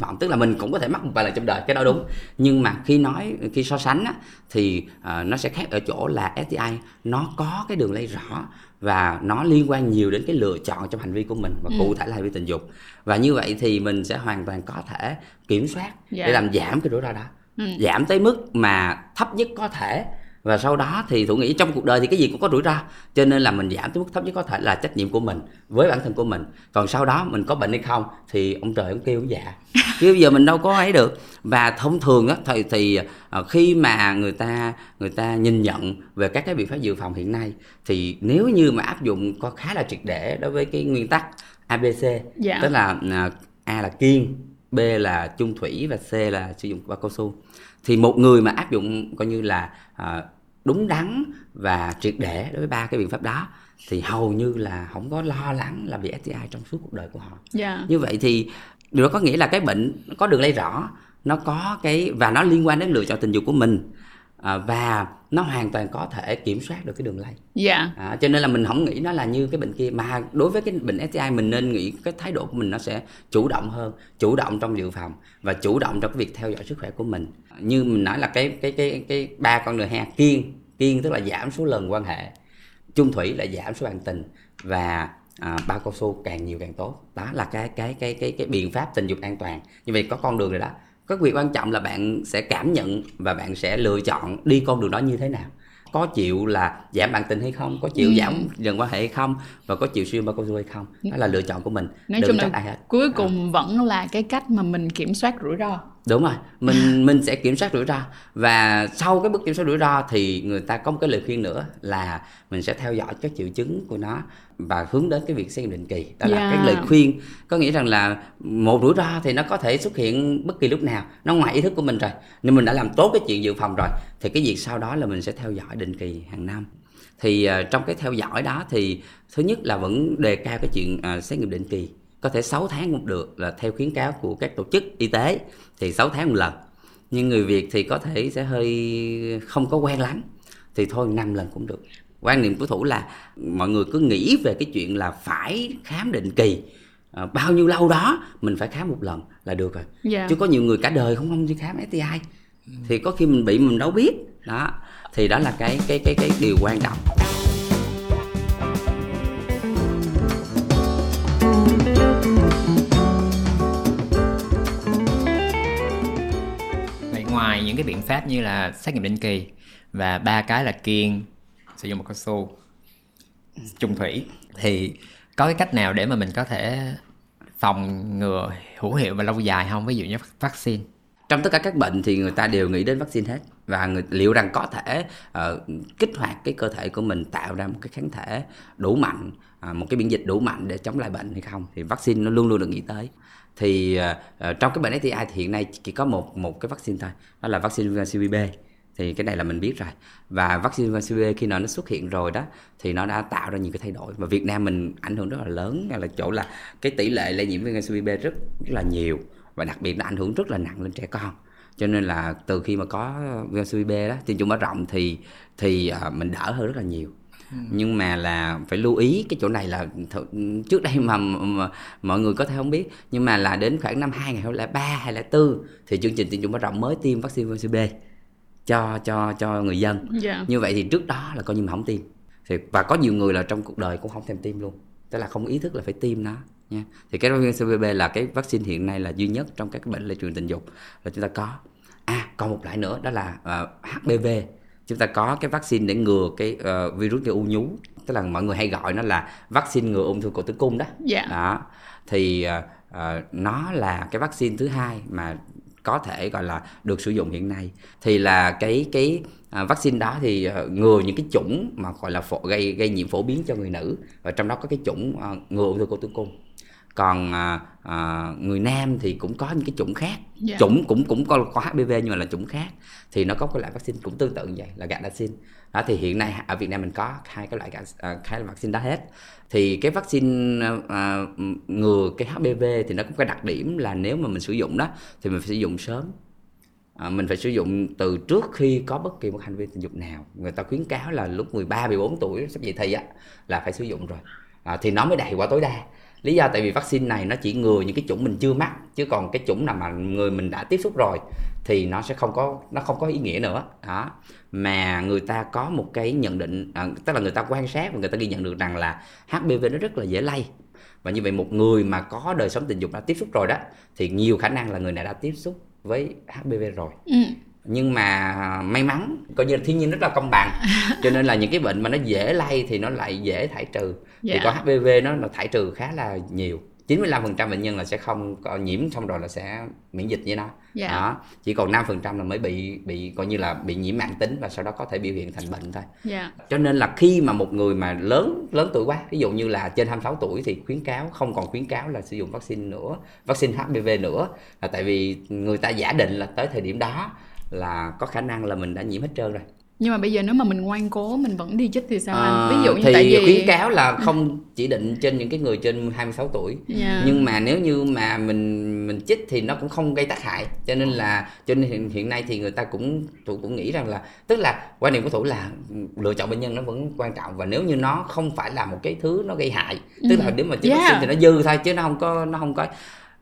vọng tức là mình cũng có thể mắc một vài lần trong đời cái đó đúng nhưng mà khi nói khi so sánh á, thì à, nó sẽ khác ở chỗ là STI nó có cái đường lây rõ và nó liên quan nhiều đến cái lựa chọn trong hành vi của mình và cụ thể là hành vi tình dục và như vậy thì mình sẽ hoàn toàn có thể kiểm soát Dạ. để làm giảm cái rủi ro đó Ừ. giảm tới mức mà thấp nhất có thể và sau đó thì thủ nghĩ trong cuộc đời thì cái gì cũng có rủi ro cho nên là mình giảm tới mức thấp nhất có thể là trách nhiệm của mình với bản thân của mình. Còn sau đó mình có bệnh hay không thì ông trời ông kêu dạ chứ bây giờ mình đâu có ấy được. Và thông thường á thì, thì ờ, khi mà người ta người ta nhìn nhận về các cái biện pháp dự phòng hiện nay thì nếu như mà áp dụng có khá là triệt để đối với cái nguyên tắc ABC Dạ. tức là à, A là kiêng B là chung thủy và C là sử dụng bao cao su thì một người mà áp dụng coi như là à, đúng đắn và triệt để đối với ba cái biện pháp đó thì hầu như là không có lo lắng là bị STI trong suốt cuộc đời của họ. Dạ. Như vậy thì điều đó có nghĩa là cái bệnh có đường lây rõ nó có cái và nó liên quan đến lựa chọn tình dục của mình à, và nó hoàn toàn có thể kiểm soát được cái đường lây. Dạ. À, cho nên là mình không nghĩ nó là như cái bệnh kia mà đối với cái bệnh STI mình nên nghĩ cái thái độ của mình nó sẽ chủ động hơn chủ động trong dự phòng và chủ động trong cái việc theo dõi sức khỏe của mình. Như mình nói là cái cái cái cái ba con đường ha kiêng kiêng tức là giảm số lần quan hệ chung thủy là giảm số bạn tình và à, bao cao su càng nhiều càng tốt. Đó là cái cái cái cái cái biện pháp tình dục an toàn. Như vậy có con đường rồi đó có việc quan trọng là bạn sẽ cảm nhận và bạn sẽ lựa chọn đi con đường đó như thế nào. Có chịu là giảm bạn tình hay không? Có chịu Ừ. giảm dần quan hệ hay không? Và có chịu siêu bao su hay không? Đó là lựa chọn của mình. Nói đừng chung trách ai là hết. cuối cùng vẫn là cái cách mà mình kiểm soát rủi ro đúng rồi mình mình sẽ kiểm soát rủi ro. Và sau cái bước kiểm soát rủi ro thì người ta có một cái lời khuyên nữa là mình sẽ theo dõi các triệu chứng của nó và hướng đến cái việc xét nghiệm định kỳ. Đó là Yeah. cái lời khuyên. Có nghĩa rằng là một rủi ro thì nó có thể xuất hiện bất kỳ lúc nào. Nó ngoài ý thức của mình rồi. Nhưng mình đã làm tốt cái chuyện dự phòng rồi thì cái việc sau đó là mình sẽ theo dõi định kỳ hàng năm. Thì ờ, trong cái theo dõi đó thì thứ nhất là vẫn đề cao cái chuyện ờ, xét nghiệm định kỳ có thể 6 tháng cũng được là theo khuyến cáo của các tổ chức y tế thì 6 tháng một lần. Nhưng người Việt thì có thể sẽ hơi không có quen lắm thì thôi năm lần cũng được. Quan niệm của thủ là mọi người cứ nghĩ về cái chuyện là phải khám định kỳ. Ờ, bao nhiêu lâu đó mình phải khám một lần là được rồi. Dạ. Chứ có nhiều người cả đời không không đi khám STI thì có khi mình bị mình đâu biết. Đó. Thì đó là cái cái cái cái điều quan trọng ngoài những cái biện pháp như là xét nghiệm định kỳ và ba cái là kiêng, sử dụng một cao su, trùng thủy thì có cái cách nào để mà mình có thể phòng ngừa hữu hiệu và lâu dài không? Ví dụ như vaccine. trong tất cả các bệnh thì người ta đều nghĩ đến vaccine hết và người, liệu rằng có thể uh, kích hoạt cái cơ thể của mình tạo ra một cái kháng thể đủ mạnh uh, một cái miễn dịch đủ mạnh để chống lại bệnh hay không thì vaccine nó luôn luôn được nghĩ tới thì uh, trong cái bệnh STI thì hiện nay chỉ có một một cái vaccine thôi đó là vaccine viêm gan CVB thì cái này là mình biết rồi. Và vaccine viêm CVB khi nào nó xuất hiện rồi đó thì nó đã tạo ra nhiều cái thay đổi. Và Việt Nam mình ảnh hưởng rất là lớn là chỗ là cái tỷ lệ lây nhiễm viêm gan CVB rất rất là nhiều. Và đặc biệt nó ảnh hưởng rất là nặng lên trẻ con. Cho nên là từ khi mà có viêm CVB đó tiêm chủng mở rộng thì thì ờ, mình đỡ hơn rất là nhiều nhưng mà là phải lưu ý cái chỗ này là th- trước đây mà, mà mọi người có thể không biết nhưng mà là đến khoảng năm 2003 2004 thì chương trình tiêm chủng mở rộng mới tiêm vaccine CVB cho cho cho người dân. Dạ. Như vậy thì trước đó là coi như mà không tiêm. Thì và có nhiều người là trong cuộc đời cũng không thèm tiêm luôn. Tức là không ý thức là phải tiêm nó nha. Thì cái vaccine CVB là cái vaccine hiện nay là duy nhất trong các bệnh lây truyền tình dục là chúng ta có. À còn một loại nữa đó là ờ, HPV chúng ta có cái vaccine để ngừa cái ờ, virus gây u nhú. Tức là mọi người hay gọi nó là vaccine ngừa ung thư cổ tử cung đó. Dạ. Đó. Thì ờ, nó là cái vaccine thứ hai mà có thể gọi là được sử dụng hiện nay. Thì là cái cái à, vaccine đó thì ờ, ngừa những cái chủng mà gọi là phổ, gây gây nhiễm phổ biến cho người nữ. Và trong đó có cái chủng ờ, ngừa ung thư cổ tử cung còn à, à, người nam thì cũng có những cái chủng khác. Dạ. chủng cũng cũng có, có HPV nhưng mà là chủng khác. Thì nó có cái loại vaccine cũng tương tự như vậy là Gardasil đó thì hiện nay ở Việt Nam mình có hai cái loại à, hai loại vaccine đó hết. Thì cái vaccine à, ngừa cái HPV thì nó có cái đặc điểm là nếu mà mình sử dụng đó thì mình phải sử dụng sớm. À, mình phải sử dụng từ trước khi có bất kỳ một hành vi tình dục nào. Người ta khuyến cáo là lúc 13 14 tuổi sắp dậy thì á là phải sử dụng rồi. À, thì nó mới hiệu quả tối đa lý do tại vì vaccine này nó chỉ ngừa những cái chủng mình chưa mắc chứ còn cái chủng nào mà người mình đã tiếp xúc rồi thì nó sẽ không có nó không có ý nghĩa nữa. Đó. Mà người ta có một cái nhận định à, tức là người ta quan sát và người ta ghi nhận được rằng là HPV nó rất là dễ lây. Và như vậy một người mà có đời sống tình dục đã tiếp xúc rồi đó thì nhiều khả năng là người này đã tiếp xúc với HPV rồi. Ừ. nhưng mà may mắn coi như là thiên nhiên rất là công bằng. Cho nên là những cái bệnh mà nó dễ lây thì nó lại dễ thải trừ Dạ. thì con HPV nó nó thải trừ khá là nhiều. 95% bệnh nhân là sẽ không có nhiễm xong rồi là sẽ miễn dịch với nó. Dạ. đó. Chỉ còn 5% là mới bị bị coi như là bị nhiễm mạng tính và sau đó có thể biểu hiện thành bệnh thôi. Dạ. Cho nên là khi mà một người mà lớn lớn tuổi quá ví dụ như là trên 26 tuổi thì khuyến cáo không còn khuyến cáo là sử dụng vaccine nữa vaccine HPV nữa là tại vì người ta giả định là tới thời điểm đó là có khả năng là mình đã nhiễm hết trơn rồi nhưng mà bây giờ nếu mà mình ngoan cố mình vẫn đi chích thì sao anh? Ờ, ví dụ như thì tại vì khuyến cáo là không chỉ định trên những cái người trên 26 tuổi. Dạ. nhưng mà nếu như mà mình mình chích thì nó cũng không gây tác hại. Cho nên là cho nên hiện, hiện nay thì người ta cũng thủ cũng nghĩ rằng là tức là quan niệm của thủ là lựa chọn bệnh nhân nó vẫn quan trọng. Và nếu như nó không phải là một cái thứ nó gây hại tức là nếu mà chích Yeah. vaccine thì nó dư thôi chứ nó không có nó không có.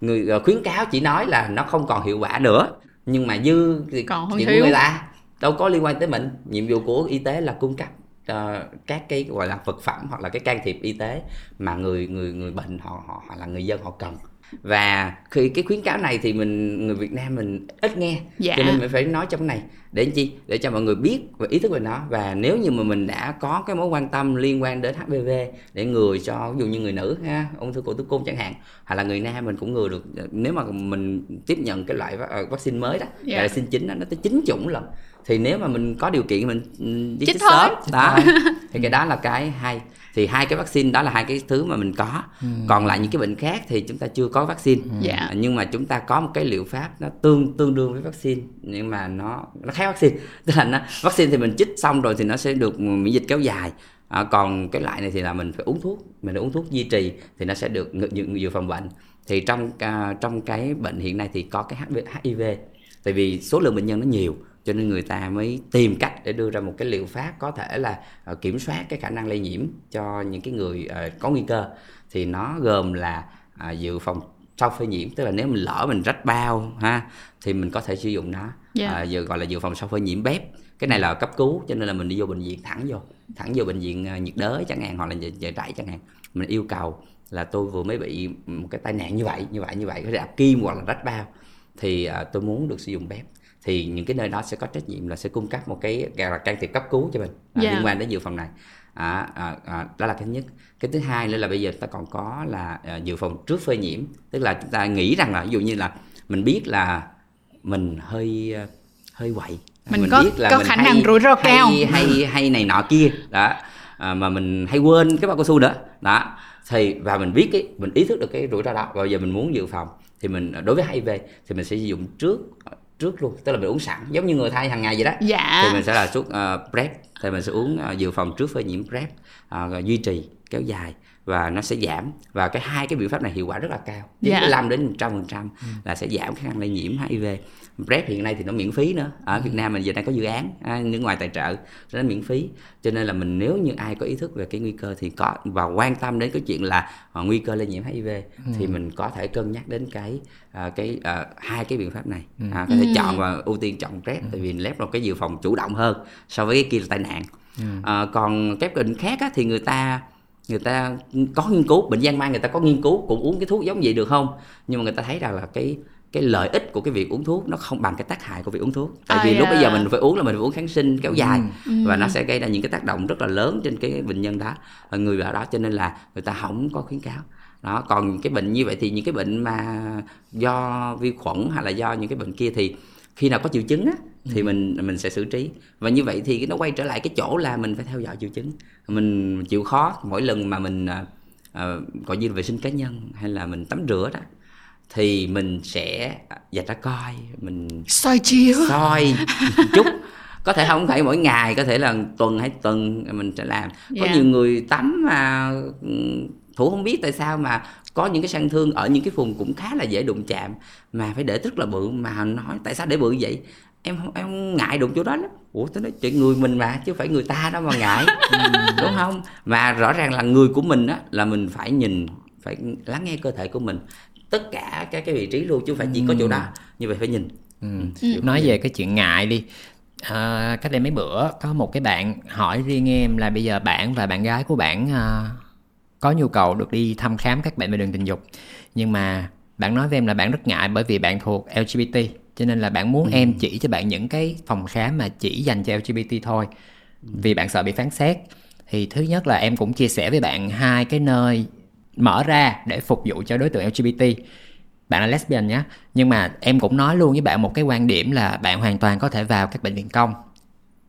Người ờ, khuyến cáo chỉ nói là nó không còn hiệu quả nữa. Nhưng mà dư thì Còn chuyện của thiếu. người ta đâu có liên quan tới mình. Nhiệm vụ của y tế là cung cấp ờ, các cái gọi là vật phẩm hoặc là cái can thiệp y tế mà người người người bệnh họ họ hoặc là người dân họ cần. Và khi cái khuyến cáo này thì mình người Việt Nam mình ít nghe. Dạ. cho nên mình phải nói trong này. Để làm chi? Để cho mọi người biết và ý thức về nó. Và nếu như mà mình đã có cái mối quan tâm liên quan đến HPV để ngừa cho ví dụ như người nữ ha ung thư cổ tử cung chẳng hạn hoặc là người nam mình cũng ngừa được. Nếu mà mình tiếp nhận cái loại ờ, vaccine mới đó Dạ. là vaccine chính đó, nó tới chín chủng lận thì nếu mà mình có điều kiện mình ừ, đi Chích sớm đó. Thì cái đó là cái hay. Thì hai cái vaccine đó là hai cái thứ mà mình có. Còn lại những cái bệnh khác thì chúng ta chưa có vaccine. Dạ. nhưng mà chúng ta có một cái liệu pháp nó tương tương đương với vaccine nhưng mà nó nó khác vaccine. Tức là nó vaccine thì mình chích xong rồi thì nó sẽ được miễn dịch kéo dài. À, còn cái loại này thì là mình phải uống thuốc mình phải uống thuốc duy trì thì nó sẽ được dự, dự phòng bệnh. Thì trong à, trong cái bệnh hiện nay thì có cái HIV, HIV tại vì số lượng bệnh nhân nó nhiều cho nên người ta mới tìm cách để đưa ra một cái liệu pháp có thể là ờ, kiểm soát cái khả năng lây nhiễm cho những cái người ờ, có nguy cơ. Thì nó gồm là à, dự phòng sau phơi nhiễm tức là nếu mình lỡ mình rách bao ha thì mình có thể sử dụng nó. Dạ. à, giờ gọi là dự phòng sau phơi nhiễm bép cái này là cấp cứu cho nên là mình đi vô bệnh viện thẳng vô thẳng vô bệnh viện nhiệt đới chẳng hạn hoặc là dạ dạ trại chẳng hạn. Mình yêu cầu là tôi vừa mới bị một cái tai nạn như vậy như vậy như vậy có rạp kim hoặc là rách bao thì à, tôi muốn được sử dụng bếp thì những cái nơi đó sẽ có trách nhiệm là sẽ cung cấp một cái gọi là can thiệp cấp cứu cho mình à, Dạ. liên quan đến dự phòng này. À, à, à, đó là cái thứ nhất. Cái thứ hai nữa là bây giờ ta còn có là à, dự phòng trước phơi nhiễm. Tức là chúng ta nghĩ rằng là ví dụ như là mình biết là mình hơi à, hơi quậy. Mình có- có khả năng rủi ro cao. hay, hay hay này nọ kia đó à, mà mình hay quên cái bao cao su nữa đó. Thì và mình biết cái mình ý thức được cái rủi ro đó. Và bây giờ mình muốn dự phòng thì mình đối với HIV thì mình sẽ sử dụng trước trước luôn tức là mình uống sẵn giống như người thai hàng ngày vậy đó Dạ. thì mình sẽ là thuốc uh, prep thì mình sẽ uống uh, dự phòng trước phơi nhiễm prep uh, duy trì kéo dài và nó sẽ giảm và cái hai cái biện pháp này hiệu quả rất là cao Dạ. 95 đến 100 phần trăm là sẽ giảm khả năng lây nhiễm HIV prep hiện nay thì nó miễn phí nữa. Ở Việt Nam mình giờ đang có dự án à, nước ngoài tài trợ nó miễn phí. Cho nên là mình nếu như ai có ý thức về cái nguy cơ thì có và quan tâm đến cái chuyện là ờ, nguy cơ lây nhiễm HIV thì mình có thể cân nhắc đến cái à, cái à, hai cái biện pháp này. À, có thể chọn và ưu tiên chọn prep tại vì prep là cái dự phòng chủ động hơn so với cái kia là tai nạn. À, còn các bệnh khác á, thì người ta người ta có nghiên cứu bệnh giang mai người ta có nghiên cứu cũng uống cái thuốc giống vậy được không? Nhưng mà người ta thấy rằng là cái cái lợi ích của cái việc uống thuốc nó không bằng cái tác hại của việc uống thuốc. Tại À, vì lúc bây giờ yeah. mình phải uống là mình phải uống kháng sinh kéo dài và nó sẽ gây ra những cái tác động rất là lớn trên cái bệnh nhân đó ở người ở đó cho nên là người ta không có khuyến cáo. Đó còn cái bệnh như vậy thì những cái bệnh mà do vi khuẩn hay là do những cái bệnh kia thì khi nào có triệu chứng á, thì mình mình sẽ xử trí. Và như vậy thì nó quay trở lại cái chỗ là mình phải theo dõi triệu chứng. Mình chịu khó mỗi lần mà mình à, gọi như vệ sinh cá nhân hay là mình tắm rửa đó thì mình sẽ dạch ra coi mình soi chiếu. soi chút. Có thể không phải mỗi ngày có thể là tuần hay tuần mình sẽ làm. Có Dạ. nhiều người tắm mà ừ, thủ không biết tại sao mà có những cái sang thương ở những cái vùng cũng khá là dễ đụng chạm. Mà phải để rất là bự mà nói tại sao để bự vậy? Em em ngại đụng chỗ đó lắm. Ủa tôi nói chuyện người mình mà chứ phải người ta đó mà ngại. Đúng không? Mà rõ ràng là người của mình á là mình phải nhìn phải lắng nghe cơ thể của mình tất cả các cái vị trí luôn chứ không phải chỉ có chỗ đó. Như vậy phải nhìn. Ừ. Ừ. Nói về cái chuyện ngại đi. À, Cách đây mấy bữa Có một cái bạn hỏi riêng em là Bây giờ bạn và bạn gái của bạn à, Có nhu cầu được đi thăm khám các bệnh về đường tình dục. Nhưng mà bạn nói với em là bạn rất ngại Bởi vì bạn thuộc LGBT cho nên là bạn muốn ừ. em chỉ cho bạn những cái phòng khám mà chỉ dành cho LGBT thôi. Vì bạn sợ bị phán xét. Thì thứ nhất là em cũng chia sẻ với bạn hai cái nơi mở ra để phục vụ cho đối tượng LGBT bạn là lesbian nhé. Nhưng mà em cũng nói luôn với bạn một cái quan điểm là bạn hoàn toàn có thể vào các bệnh viện công.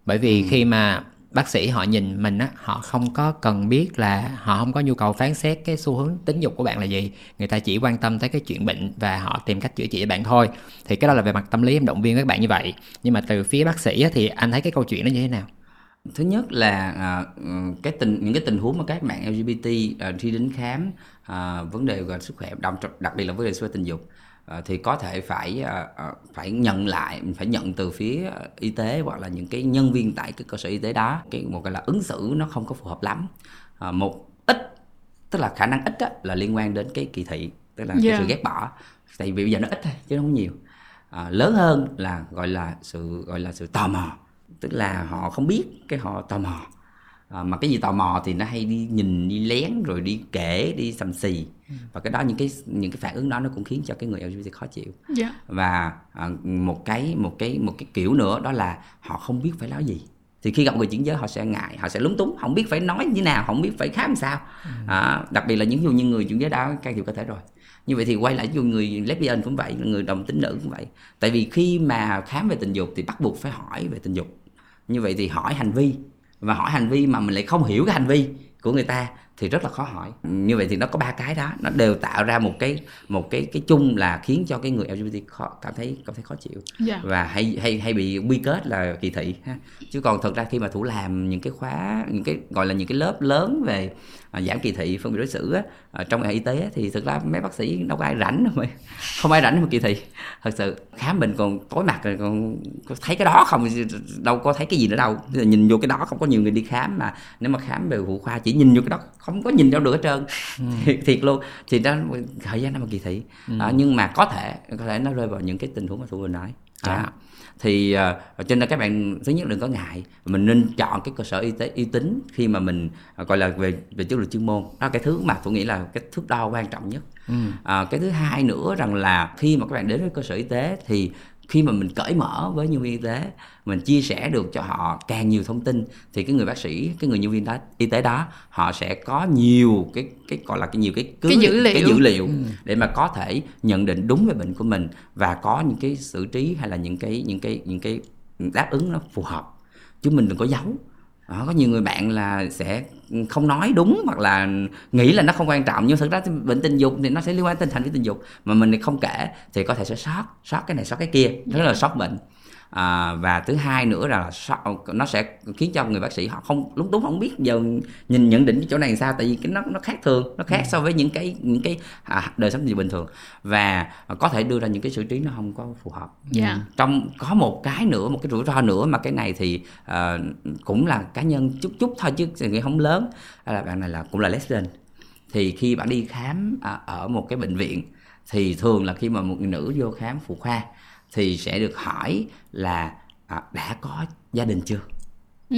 Bởi vì ừ. khi mà bác sĩ họ nhìn mình á họ không có cần biết là họ không có nhu cầu phán xét cái xu hướng tính dục của bạn là gì. Người ta chỉ quan tâm tới cái chuyện bệnh và họ tìm cách chữa trị cho bạn thôi. Thì cái đó là về mặt tâm lý em động viên các bạn như vậy. Nhưng mà từ phía bác sĩ á, thì anh thấy cái câu chuyện nó như thế nào thứ nhất là à, cái tình những cái tình huống mà các bạn LGBT à, khi đến khám à, vấn đề về sức khỏe đặc, đặc biệt là vấn đề sức khỏe tình dục à, thì có thể phải à, phải nhận lại phải nhận từ phía y tế hoặc là những cái nhân viên tại cái cơ sở y tế đó. Cái một cái là ứng xử nó không có phù hợp lắm. À, một ít tức là khả năng ít á, là liên quan đến cái kỳ thị tức là yeah. cái sự ghét bỏ. Tại vì bây giờ nó ít thôi chứ không nhiều. À, lớn hơn là gọi là sự gọi là sự tò mò tức là họ không biết cái họ tò mò à, mà cái gì tò mò thì nó hay đi nhìn đi lén rồi đi kể đi sầm xì ừ. và cái đó những cái những cái phản ứng đó nó cũng khiến cho cái người LGBT khó chịu yeah. Dạ. và à, một cái một cái một cái kiểu nữa đó là họ không biết phải nói gì thì khi gặp người chuyển giới họ sẽ ngại họ sẽ lúng túng không biết phải nói như nào không biết phải khám sao ừ. à, đặc biệt là những dụ như người chuyển giới đã can thiệp cơ thể rồi như vậy thì quay lại ví người lesbian cũng vậy người đồng tính nữ cũng vậy tại vì khi mà khám về tình dục thì bắt buộc phải hỏi về tình dục như vậy thì hỏi hành vi và hỏi hành vi mà mình lại không hiểu cái hành vi của người ta thì rất là khó hỏi như vậy thì nó có ba cái đó nó đều tạo ra một cái một cái cái chung là khiến cho cái người LGBT khó, cảm thấy cảm thấy khó chịu yeah. Dạ. và hay hay hay bị quy kết là kỳ thị ha chứ còn thật ra khi mà thủ làm những cái khóa những cái gọi là những cái lớp lớn về giảm kỳ thị phân biệt đối xử á, à, trong ngành y tế thì thực ra mấy bác sĩ đâu có ai rảnh đâu mà không ai rảnh mà kỳ thị. Thật sự khám bệnh còn tối mặt rồi còn thấy cái đó không đâu có thấy cái gì nữa đâu. Nhìn vô cái đó không có nhiều người đi khám mà nếu mà khám về phụ khoa chỉ nhìn vô cái đó không có nhìn đâu được hết trơn. Ừ. thiệt, thiệt luôn. Thì đó thời gian đó mà kỳ thị. Ừ. à, nhưng mà có thể có thể nó rơi vào những cái tình huống mà thủ vừa nói. À, thì uh, cho nên các bạn thứ nhất đừng có ngại. Mình nên chọn cái cơ sở y tế uy tín khi mà mình uh, gọi là về về chất lượng chuyên môn. Đó là cái thứ mà tôi nghĩ là cái thước đo quan trọng nhất. Ừ. uh, cái thứ hai nữa rằng là khi mà các bạn đến với cơ sở y tế thì khi mà mình cởi mở với nhân viên y tế mình chia sẻ được cho họ càng nhiều thông tin thì cái người bác sĩ cái người nhân viên đó, y tế đó họ sẽ có nhiều cái cái gọi là cái nhiều cái cứ, cái dữ liệu, cái dữ liệu ừ. để mà có thể nhận định đúng về bệnh của mình và có những cái xử trí hay là những cái những cái những cái đáp ứng nó phù hợp. Chứ mình đừng có giấu đó, có nhiều người bạn là sẽ không nói đúng hoặc là nghĩ là nó không quan trọng nhưng thực ra bệnh tình dục thì nó sẽ liên quan đến hành với tình dục. Mà mình không kể thì có thể sẽ sót sót cái này sót cái kia rất là sót bệnh à, và thứ hai nữa là nó sẽ khiến cho người bác sĩ họ không lúc đúng không biết giờ nhìn nhận định cái chỗ này làm sao tại vì cái nó nó khác thường nó khác ừ. so với những cái những cái à, đời sống gì bình thường và có thể đưa ra những cái xử trí nó không có phù hợp yeah. Dạ. trong có một cái nữa một cái rủi ro nữa mà cái này thì uh, cũng là cá nhân chút chút thôi chứ nghĩ không lớn là bạn này là cũng là lesbian thì khi bạn đi khám à, ở một cái bệnh viện thì thường là khi mà một người nữ vô khám phụ khoa thì sẽ được hỏi là à, đã có gia đình chưa?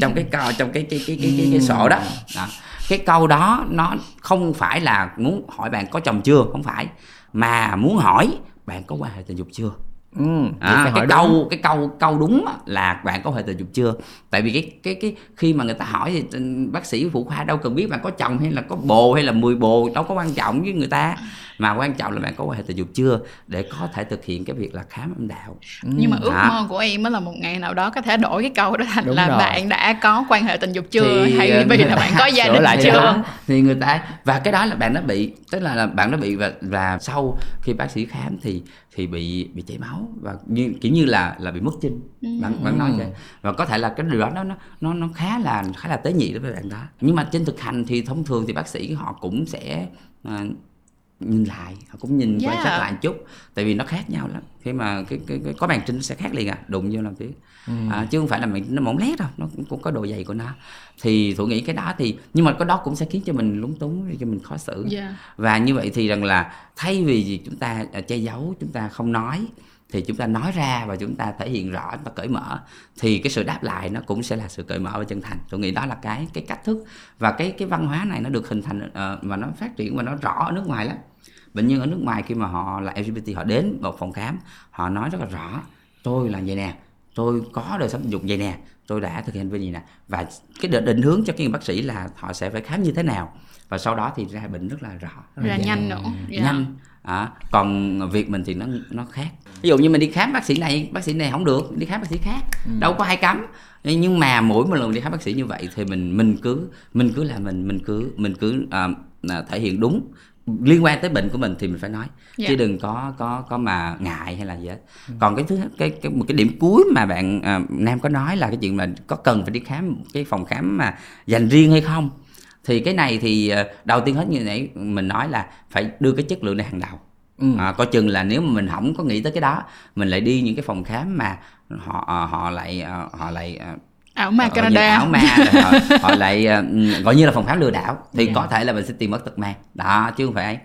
Trong cái câu trong cái cái cái cái cái, cái sổ đó. đó. Cái câu đó nó không phải là muốn hỏi bạn có chồng chưa không phải. Mà muốn hỏi bạn có quan hệ tình dục chưa Ừ, à, cái câu đúng. cái câu câu đúng là bạn có hệ tình dục chưa tại vì cái cái cái khi mà người ta hỏi thì ừ, bác sĩ phụ khoa đâu cần biết bạn có chồng hay là có bồ hay là 10 bồ đâu có quan trọng với người ta mà quan trọng là bạn có quan hệ tình dục chưa để có thể thực hiện cái việc là khám âm đạo ừ. nhưng mà ước à. mơ của em là một ngày nào đó có thể đổi cái câu đó thành Đúng là rồi. bạn đã có quan hệ tình dục chưa thì, hay vì là bạn có gia đình lại chưa đó. thì người ta và cái đó là bạn nó bị tức là, là bạn nó bị và và sau khi bác sĩ khám thì thì bị bị chảy máu và như kiểu như là là bị mất chinh ừ. bạn bạn nói vậy. Và có thể là cái điều đó nó nó nó khá là khá là tế nhị đối với bạn đó. Nhưng mà trên thực hành thì thông thường thì bác sĩ họ cũng sẽ uh, nhìn lại họ cũng nhìn yeah. quan sát lại một chút tại vì nó khác nhau lắm khi mà cái, cái, cái có bàn trinh sẽ khác liền à đụng vô làm tiếng ừ. à, chứ không phải là mình nó mỏng lét đâu nó cũng, cũng có độ dày của nó thì thủ nghĩ cái đó thì nhưng mà cái đó cũng sẽ khiến cho mình lúng túng cho mình khó xử yeah. và như vậy thì rằng là thay vì chúng ta à, che giấu chúng ta không nói thì chúng ta nói ra và chúng ta thể hiện rõ chúng ta cởi mở thì cái sự đáp lại nó cũng sẽ là sự cởi mở và chân thành. Tôi nghĩ đó là cái cái cách thức và cái cái văn hóa này nó được hình thành uh, và nó phát triển và nó rõ ở nước ngoài lắm. Bệnh nhân ở nước ngoài khi mà họ là LGBT họ đến một phòng khám họ nói rất là rõ tôi là vậy nè tôi có đời sống tình dục vậy nè tôi đã thực hiện vi gì nè. Và cái định, hướng cho cái người bác sĩ là họ sẽ phải khám như thế nào. Và sau đó thì ra bệnh rất là rõ. Rất là nhanh nữa. Yeah. nhanh à, còn việc mình thì nó nó khác ví dụ như mình đi khám bác sĩ này bác sĩ này không được đi khám bác sĩ khác ừ. đâu có ai cấm nhưng mà mỗi một lần đi khám bác sĩ như vậy thì mình mình cứ mình cứ là mình mình cứ mình cứ à, thể hiện đúng liên quan tới bệnh của mình thì mình phải nói yeah. chứ dạ. đừng có có có mà ngại hay là gì hết ừ. còn cái thứ cái, cái một cái điểm cuối mà bạn à, nam có nói là cái chuyện mà có cần phải đi khám cái phòng khám mà dành riêng hay không thì cái này thì à, đầu tiên hết như nãy mình nói là phải đưa cái chất lượng này hàng đầu ừ. à, coi chừng là nếu mà mình không có nghĩ tới cái đó mình lại đi những cái phòng khám mà họ à, họ lại à, họ lại ảo ma Canada ảo ma họ, họ lại gọi như là phòng khám lừa đảo thì yeah. Dạ. có thể là mình sẽ tìm mất tật mang đó chứ không phải ấy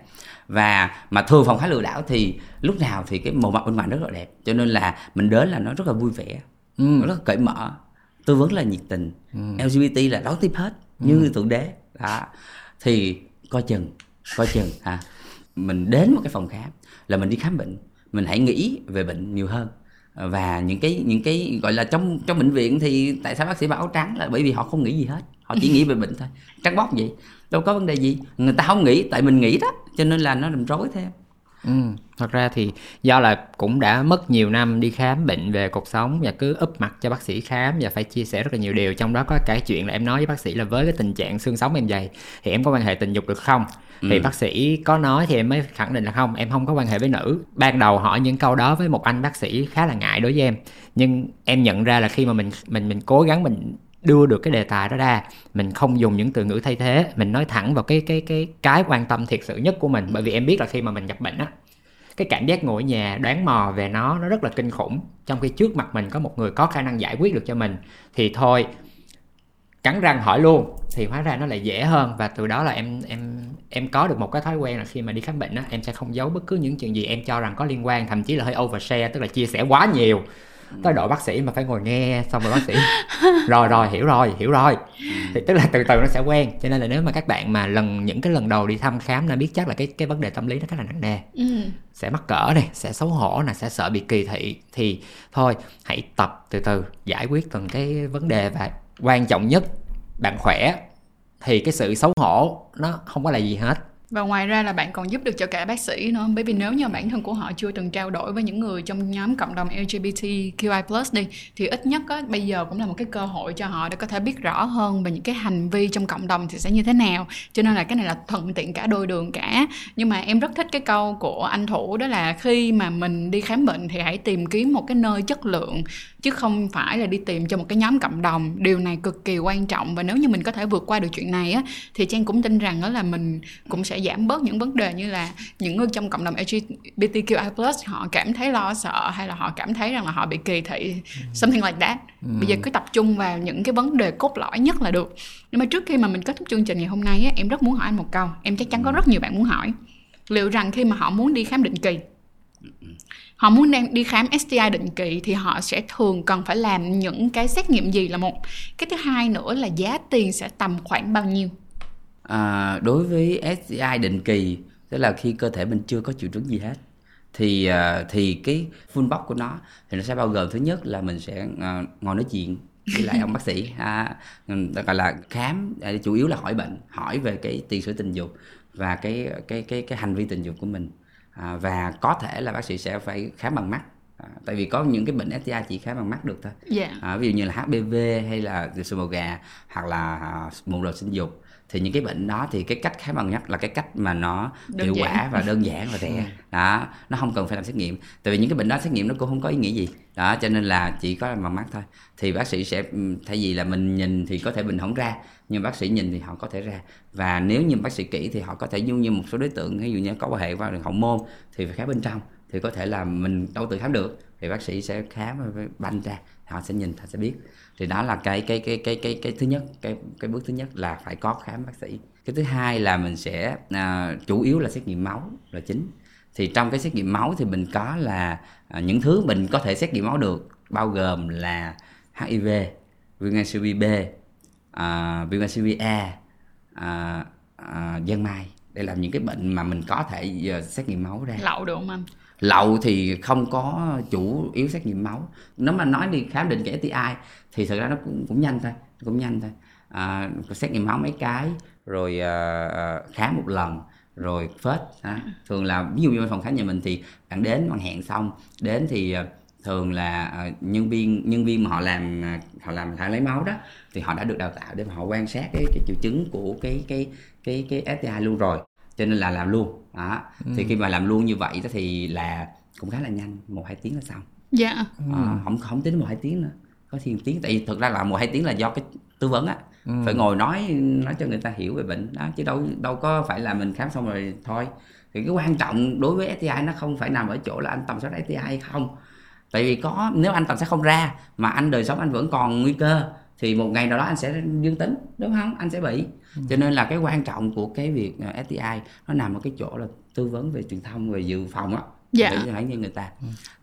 và mà thường phòng khám lừa đảo thì lúc nào thì cái màu mặt bên ngoài rất là đẹp cho nên là mình đến là nó rất là vui vẻ ừ. rất là cởi mở tư vấn là nhiệt tình ừ. LGBT là đón tiếp hết như ừ. thượng đế đó. Thì coi chừng coi chừng ha mình đến một cái phòng khám là mình đi khám bệnh. Mình hãy nghĩ về bệnh nhiều hơn. Và những cái những cái gọi là trong trong bệnh viện thì tại sao bác sĩ mặc áo trắng là bởi vì họ không nghĩ gì hết. Họ chỉ nghĩ về bệnh thôi. Trắng bóc vậy. Đâu có vấn đề gì. Người ta không nghĩ tại mình nghĩ đó cho nên là nó làm rối theo Ừ, thật ra thì do là cũng đã mất nhiều năm đi khám bệnh về cuộc sống và cứ úp mặt cho bác sĩ khám và phải chia sẻ rất là nhiều điều. Trong đó có cái chuyện là em nói với bác sĩ là với cái tình trạng xương sống em dày thì em có quan hệ tình dục được không? Ừ. thì bác sĩ có nói thì em mới khẳng định là không em không có quan hệ với nữ. Ban đầu hỏi những câu đó với một anh bác sĩ khá là ngại đối với em. Nhưng em nhận ra là khi mà mình mình mình cố gắng mình đưa được cái đề tài đó ra mình không dùng những từ ngữ thay thế mình nói thẳng vào cái cái cái cái quan tâm thiệt sự nhất của mình. Bởi vì em biết là khi mà mình gặp bệnh á cái cảm giác ngồi ở nhà đoán mò về nó nó rất là kinh khủng. Trong khi trước mặt mình có một người có khả năng giải quyết được cho mình, thì thôi, cắn răng hỏi luôn, thì hóa ra nó lại dễ hơn. Và từ đó là em em em có được một cái thói quen là khi mà đi khám bệnh á, em sẽ không giấu bất cứ những chuyện gì em cho rằng có liên quan, thậm chí là hơi overshare, tức là chia sẻ quá nhiều tới độ bác sĩ mà phải ngồi nghe xong rồi bác sĩ rồi rồi hiểu rồi hiểu rồi. Thì tức là từ từ nó sẽ quen. Cho nên là nếu mà các bạn mà lần những cái lần đầu đi thăm khám là biết chắc là cái cái vấn đề tâm lý nó rất là nặng nề. Ừ. sẽ mắc cỡ này sẽ xấu hổ này sẽ sợ bị kỳ thị. Thì thôi hãy tập từ từ giải quyết từng cái vấn đề và quan trọng nhất bạn khỏe thì cái sự xấu hổ nó không có là gì hết và ngoài ra là bạn còn giúp được cho cả bác sĩ nữa. Bởi vì nếu như bản thân của họ chưa từng trao đổi với những người trong nhóm cộng đồng LGBTQI+ đi thì ít nhất á, bây giờ cũng là một cái cơ hội cho họ để có thể biết rõ hơn về những cái hành vi trong cộng đồng thì sẽ như thế nào. Cho nên là cái này là thuận tiện cả đôi đường cả. Nhưng mà em rất thích cái câu của anh thủ đó là khi mà mình đi khám bệnh thì hãy tìm kiếm một cái nơi chất lượng chứ không phải là đi tìm cho một cái nhóm cộng đồng. Điều này cực kỳ quan trọng. Và nếu như mình có thể vượt qua được chuyện này á thì trang cũng tin rằng đó là mình cũng sẽ giảm bớt những vấn đề như là những người trong cộng đồng LGBTQI+ họ cảm thấy lo sợ hay là họ cảm thấy rằng là họ bị kỳ thị something like that. Ừ. bây giờ cứ tập trung vào những cái vấn đề cốt lõi nhất là được. Nhưng mà trước khi mà mình kết thúc chương trình ngày hôm nay á, em rất muốn hỏi anh một câu. Em chắc chắn có rất nhiều bạn muốn hỏi. Liệu rằng khi mà họ muốn đi khám định kỳ họ muốn đang đi khám STI định kỳ thì họ sẽ thường cần phải làm những cái xét nghiệm gì là một. Cái thứ hai nữa là giá tiền sẽ tầm khoảng bao nhiêu? À, đối với STI định kỳ tức là khi cơ thể mình chưa có triệu chứng gì hết thì uh, thì cái full box của nó thì nó sẽ bao gồm thứ nhất là mình sẽ uh, ngồi nói chuyện với lại ông bác sĩ. À, gọi là khám chủ yếu là hỏi bệnh hỏi về cái tiền sử tình dục và cái cái cái cái hành vi tình dục của mình à, và có thể là bác sĩ sẽ phải khám bằng mắt à, tại vì có những cái bệnh STI chỉ khám bằng mắt được thôi yeah. Dạ. à, ví dụ như là HPV hay là sùi màu gà hoặc là à, mụn rợt sinh dục thì những cái bệnh đó thì cái cách khám bằng mắt là cái cách mà nó đơn hiệu giản. quả và đơn giản và rẻ. Ừ. đó nó không cần phải làm xét nghiệm. Tại vì những cái bệnh đó xét nghiệm nó cũng không có ý nghĩa gì. Đó cho nên là chỉ có bằng mắt thôi. Thì bác sĩ sẽ ừ, thay vì là mình nhìn thì có thể mình không ra nhưng bác sĩ nhìn thì họ có thể ra. Và nếu như bác sĩ kỹ thì họ có thể như như một số đối tượng ví dụ như có quan hệ vào đường hậu môn thì phải khám bên trong thì có thể là mình đâu tự khám được. Thì bác sĩ sẽ khám banh ra họ sẽ nhìn họ sẽ biết thì đó là cái cái cái cái cái cái thứ nhất cái cái bước thứ nhất là phải có khám bác sĩ. Cái thứ hai là mình sẽ à, chủ yếu là xét nghiệm máu là chính. Thì trong cái xét nghiệm máu thì mình có là à, những thứ mình có thể xét nghiệm máu được bao gồm là HIV viêm gan siêu B à, viêm gan siêu A à, à, dân mai. Đây là những cái bệnh mà mình có thể giờ xét nghiệm máu ra. Lậu được không anh? Lậu thì không có chủ yếu xét nghiệm máu. Nếu mà nói đi khám định cái STI thì thực ra nó cũng cũng nhanh thôi cũng nhanh thôi. À, xét nghiệm máu mấy cái rồi à, à khám một lần rồi phết à, thường là ví dụ như phòng khám nhà mình thì bạn đến bạn hẹn xong đến thì à, thường là à, nhân viên nhân viên mà họ làm họ làm họ lấy máu đó thì họ đã được đào tạo để mà họ quan sát cái, cái triệu chứng của cái cái cái cái STI luôn rồi cho nên là làm luôn. Đó. Thì khi mà làm luôn như vậy đó thì là cũng khá là nhanh một hai tiếng là xong. Dạ. À, không không tính một hai tiếng nữa. Có thêm tiếng tại vì thực ra là một hai tiếng là do cái tư vấn á. Phải ngồi nói nói cho người ta hiểu về bệnh đó chứ đâu đâu có phải là mình khám xong rồi thôi. Thì cái quan trọng đối với STI nó không phải nằm ở chỗ là anh tầm soát STI hay không. Tại vì có nếu anh tầm soát không ra mà anh đời sống anh vẫn còn nguy cơ thì một ngày nào đó anh sẽ dương tính đúng không? Anh sẽ bị. Cho nên là cái quan trọng của cái việc à, STI nó nằm ở cái chỗ là tư vấn về truyền thông về dự phòng á. Dạ. để hãy như người ta.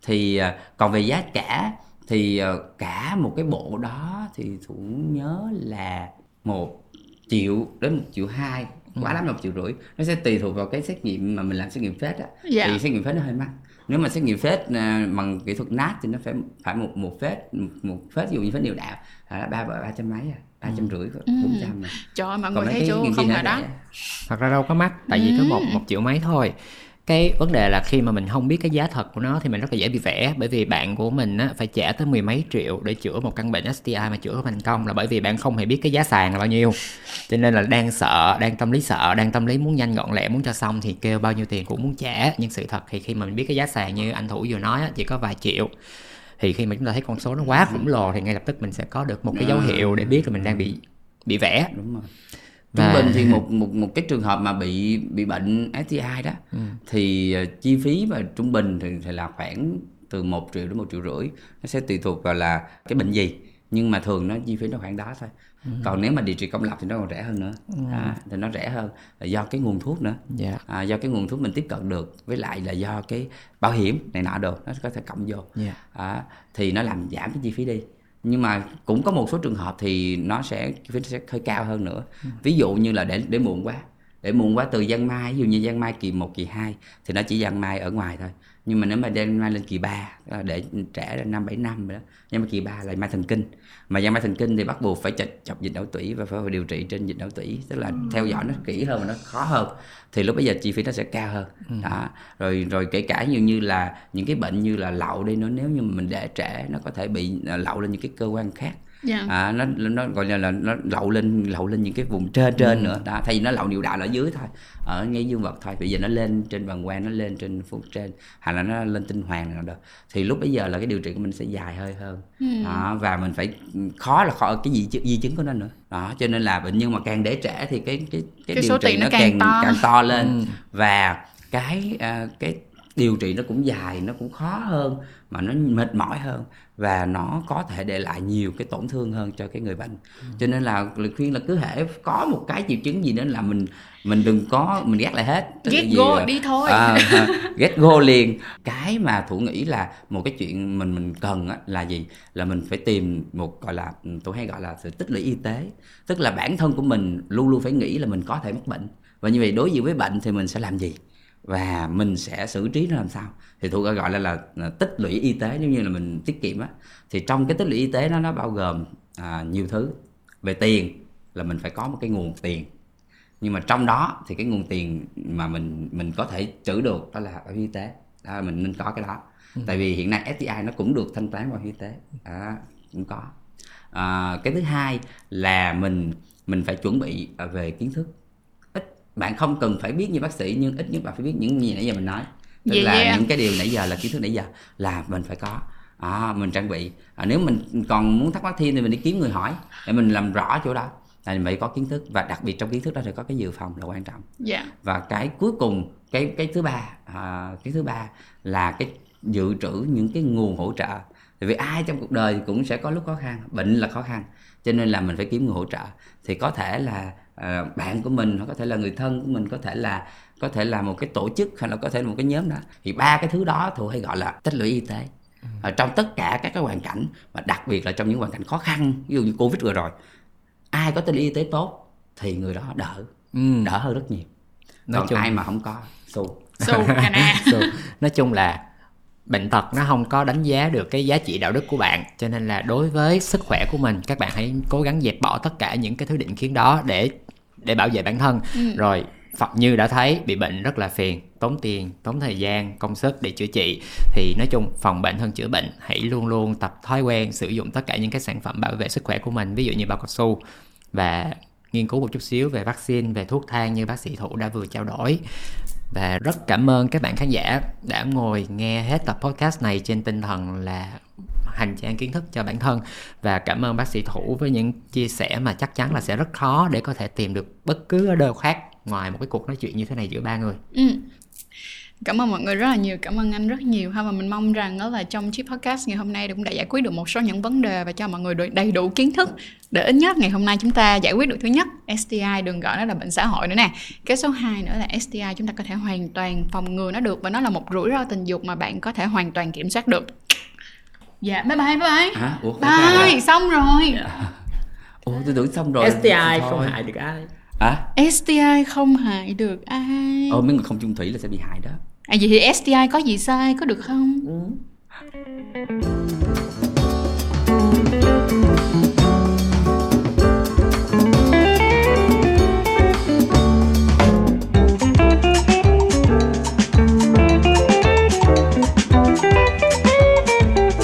Thì à, còn về giá cả thì à, cả một cái bộ đó thì thủ nhớ là một triệu đến một triệu hai quá lắm là một triệu rưỡi. Nó sẽ tùy thuộc vào cái xét nghiệm mà mình làm xét nghiệm phết á. Dạ. thì xét nghiệm phết nó hơi mắc nếu mà xét nghiệm phết à, bằng kỹ thuật nát thì nó phải phải một một phết một, một phết ví dụ như phết niệu đạo là ba ba trăm mấy à ba trăm rưỡi bốn trăm à. trời ơi, mọi Còn người mấy thấy cái chưa không đắt rẻ. thật ra đâu có mắc tại vì có một một triệu mấy thôi cái vấn đề là khi mà mình không biết cái giá thật của nó thì mình rất là dễ bị vẽ. Bởi vì bạn của mình á, phải trả tới mười mấy triệu để chữa một căn bệnh STI mà chữa thành công là bởi vì bạn không hề biết cái giá sàn là bao nhiêu. Cho nên là đang sợ đang tâm lý sợ đang tâm lý muốn nhanh gọn lẹ muốn cho xong thì kêu bao nhiêu tiền cũng muốn trả. Nhưng sự thật thì khi mà mình biết cái giá sàn như anh thủ vừa nói á, chỉ có vài triệu. Thì khi mà chúng ta thấy con số nó quá khổng lồ thì ngay lập tức mình sẽ có được một cái dấu hiệu để biết là mình đang bị bị vẽ. Đúng rồi. Trung bình thì một một một cái trường hợp mà bị bị bệnh STI đó thì ờ, chi phí mà trung bình thì, thì là khoảng từ 1 triệu đến một triệu rưỡi. Nó sẽ tùy thuộc vào là cái bệnh gì nhưng mà thường nó chi phí nó khoảng đó thôi. Còn nếu mà điều trị công lập thì nó còn rẻ hơn nữa. À, thì nó rẻ hơn là do cái nguồn thuốc nữa. Dạ. à, do cái nguồn thuốc mình tiếp cận được với lại là do cái bảo hiểm này nọ được nó có thể cộng vô. Dạ. à, thì nó làm giảm cái chi phí đi nhưng mà cũng có một số trường hợp thì nó sẽ phí sẽ hơi cao hơn nữa. Ví dụ như là để để muộn quá để muộn quá từ giang mai ví dụ như giang mai kỳ 1, kỳ 2 thì nó chỉ giang mai ở ngoài thôi nhưng mà nếu mà giang mai lên kỳ 3 để trẻ là năm bảy năm rồi đó nhưng mà kỳ 3 là mai thần kinh. Mà giang mai thần kinh thì bắt buộc phải chọc, chọc dịch não tủy và phải điều trị trên dịch não tủy tức là theo dõi nó kỹ hơn và nó khó hơn. Thì lúc bây giờ chi phí nó sẽ cao hơn. Đó rồi rồi kể cả như như là những cái bệnh như là lậu đi nữa nếu như mình để trẻ nó có thể bị à, lậu lên những cái cơ quan khác Dạ. à, nó nó gọi là, là nó lậu lên lậu lên những cái vùng trên trên nữa. Đó thay vì nó lậu niệu đạo ở dưới thôi ở ngay dương vật thôi. Bây giờ nó lên trên bàng quang nó lên trên phúc trên hoặc là nó lên tinh hoàng nào được thì lúc bây giờ là cái điều trị của mình sẽ dài hơi hơn. Đó, và mình phải khó là khó ở cái di, chứng- di chứng của nó nữa. Đó cho nên là bệnh nhân mà càng để trẻ thì cái cái cái, Cái điều trị nó nó càng càng to. càng to lên. Và cái à, cái điều trị nó cũng dài nó cũng khó hơn mà nó mệt mỏi hơn và nó có thể để lại nhiều cái tổn thương hơn cho cái người bệnh. Cho nên là lời khuyên là cứ hễ có một cái triệu chứng gì đó là mình mình đừng có mình ghét lại hết. Tức gì go, là- đi thôi. à, à, get go liền. Cái mà thủ nghĩ là một cái chuyện mình mình cần á, là gì? Là mình phải tìm một gọi là ừ, tôi hay gọi là sự tích lũy y tế. Tức là bản thân của mình luôn luôn phải nghĩ là mình có thể mắc bệnh. Và như vậy đối diện với bệnh thì mình sẽ làm gì và mình sẽ xử trí nó làm sao? Thì thủ gọi là, là, là tích lũy y tế giống như là mình tiết kiệm á. Thì trong cái tích lũy y tế nó nó bao gồm à, nhiều thứ. Về tiền là mình phải có một cái nguồn tiền. Nhưng mà trong đó thì cái nguồn tiền mà mình mình có thể trữ được đó là bảo hiểm y tế. Đó, mình nên có cái đó. Tại vì hiện nay STI nó cũng được thanh toán bảo hiểm y tế. Đó, cũng có. À, cái thứ hai là mình mình phải chuẩn bị à, về kiến thức bạn không cần phải biết như bác sĩ nhưng ít nhất bạn phải biết những gì nãy giờ mình nói. Tức Yeah, là yeah. những cái điều nãy giờ là kiến thức nãy giờ là mình phải có. À, mình trang bị. À, nếu mình còn muốn thắc mắc thêm thì mình đi kiếm người hỏi để mình làm rõ chỗ đó. Là mình phải có kiến thức và đặc biệt trong kiến thức đó thì có cái dự phòng là quan trọng. Dạ. và cái cuối cùng cái cái thứ ba à, cái thứ ba là cái dự trữ những cái nguồn hỗ trợ. Tại vì ai trong cuộc đời cũng sẽ có lúc khó khăn bệnh là khó khăn cho nên là mình phải kiếm người hỗ trợ. Thì có thể là à, bạn của mình hoặc có thể là người thân của mình có thể là có thể là một cái tổ chức hay là có thể là một cái nhóm đó. Thì ba cái thứ đó thường hay gọi là tích lũy y tế. Ở trong tất cả các cái hoàn cảnh và đặc biệt là trong những hoàn cảnh khó khăn ví dụ như covid vừa rồi ai có tích lũy y tế tốt thì người đó đỡ. Ừ. đỡ hơn rất nhiều. Nói còn chung- ai mà không có na. So, nói chung là bệnh tật nó không có đánh giá được cái giá trị đạo đức của bạn. Cho nên là đối với sức khỏe của mình các bạn hãy cố gắng dẹp bỏ tất cả những cái thứ định kiến đó để để bảo vệ bản thân. Rồi Phật như đã thấy bị bệnh rất là phiền tốn tiền tốn thời gian công sức để chữa trị. Thì nói chung phòng bệnh hơn chữa bệnh hãy luôn luôn tập thói quen sử dụng tất cả những cái sản phẩm bảo vệ sức khỏe của mình ví dụ như bao cao su. Và nghiên cứu một chút xíu về vaccine về thuốc thang như bác sĩ thủ đã vừa trao đổi và rất cảm ơn các bạn khán giả đã ngồi nghe hết tập podcast này trên tinh thần là hành trang kiến thức cho bản thân và cảm ơn bác sĩ thủ với những chia sẻ mà chắc chắn là sẽ rất khó để có thể tìm được bất cứ ở đâu khác ngoài một cái cuộc nói chuyện như thế này giữa ba người Ừ. Cảm ơn mọi người rất là nhiều, cảm ơn anh rất nhiều ha. Và mình mong rằng đó là trong chiếc podcast ngày hôm nay cũng đã giải quyết được một số những vấn đề và cho mọi người được đầy đủ kiến thức để ít nhất ngày hôm nay chúng ta giải quyết được thứ nhất STI đừng gọi nó là bệnh xã hội nữa nè. Cái số 2 nữa là STI chúng ta có thể hoàn toàn phòng ngừa nó được và nó là một rủi ro tình dục mà bạn có thể hoàn toàn kiểm soát được. Dạ bye bye bye bye. Hả? Ủa bye xong rồi. À? ủa tôi tưởng xong rồi. Thôi. được ai. Hả? STI không hại được ai. Ồ mấy người không chung thủy là sẽ bị hại đó à vậy thì STI có gì sai có được không ừ.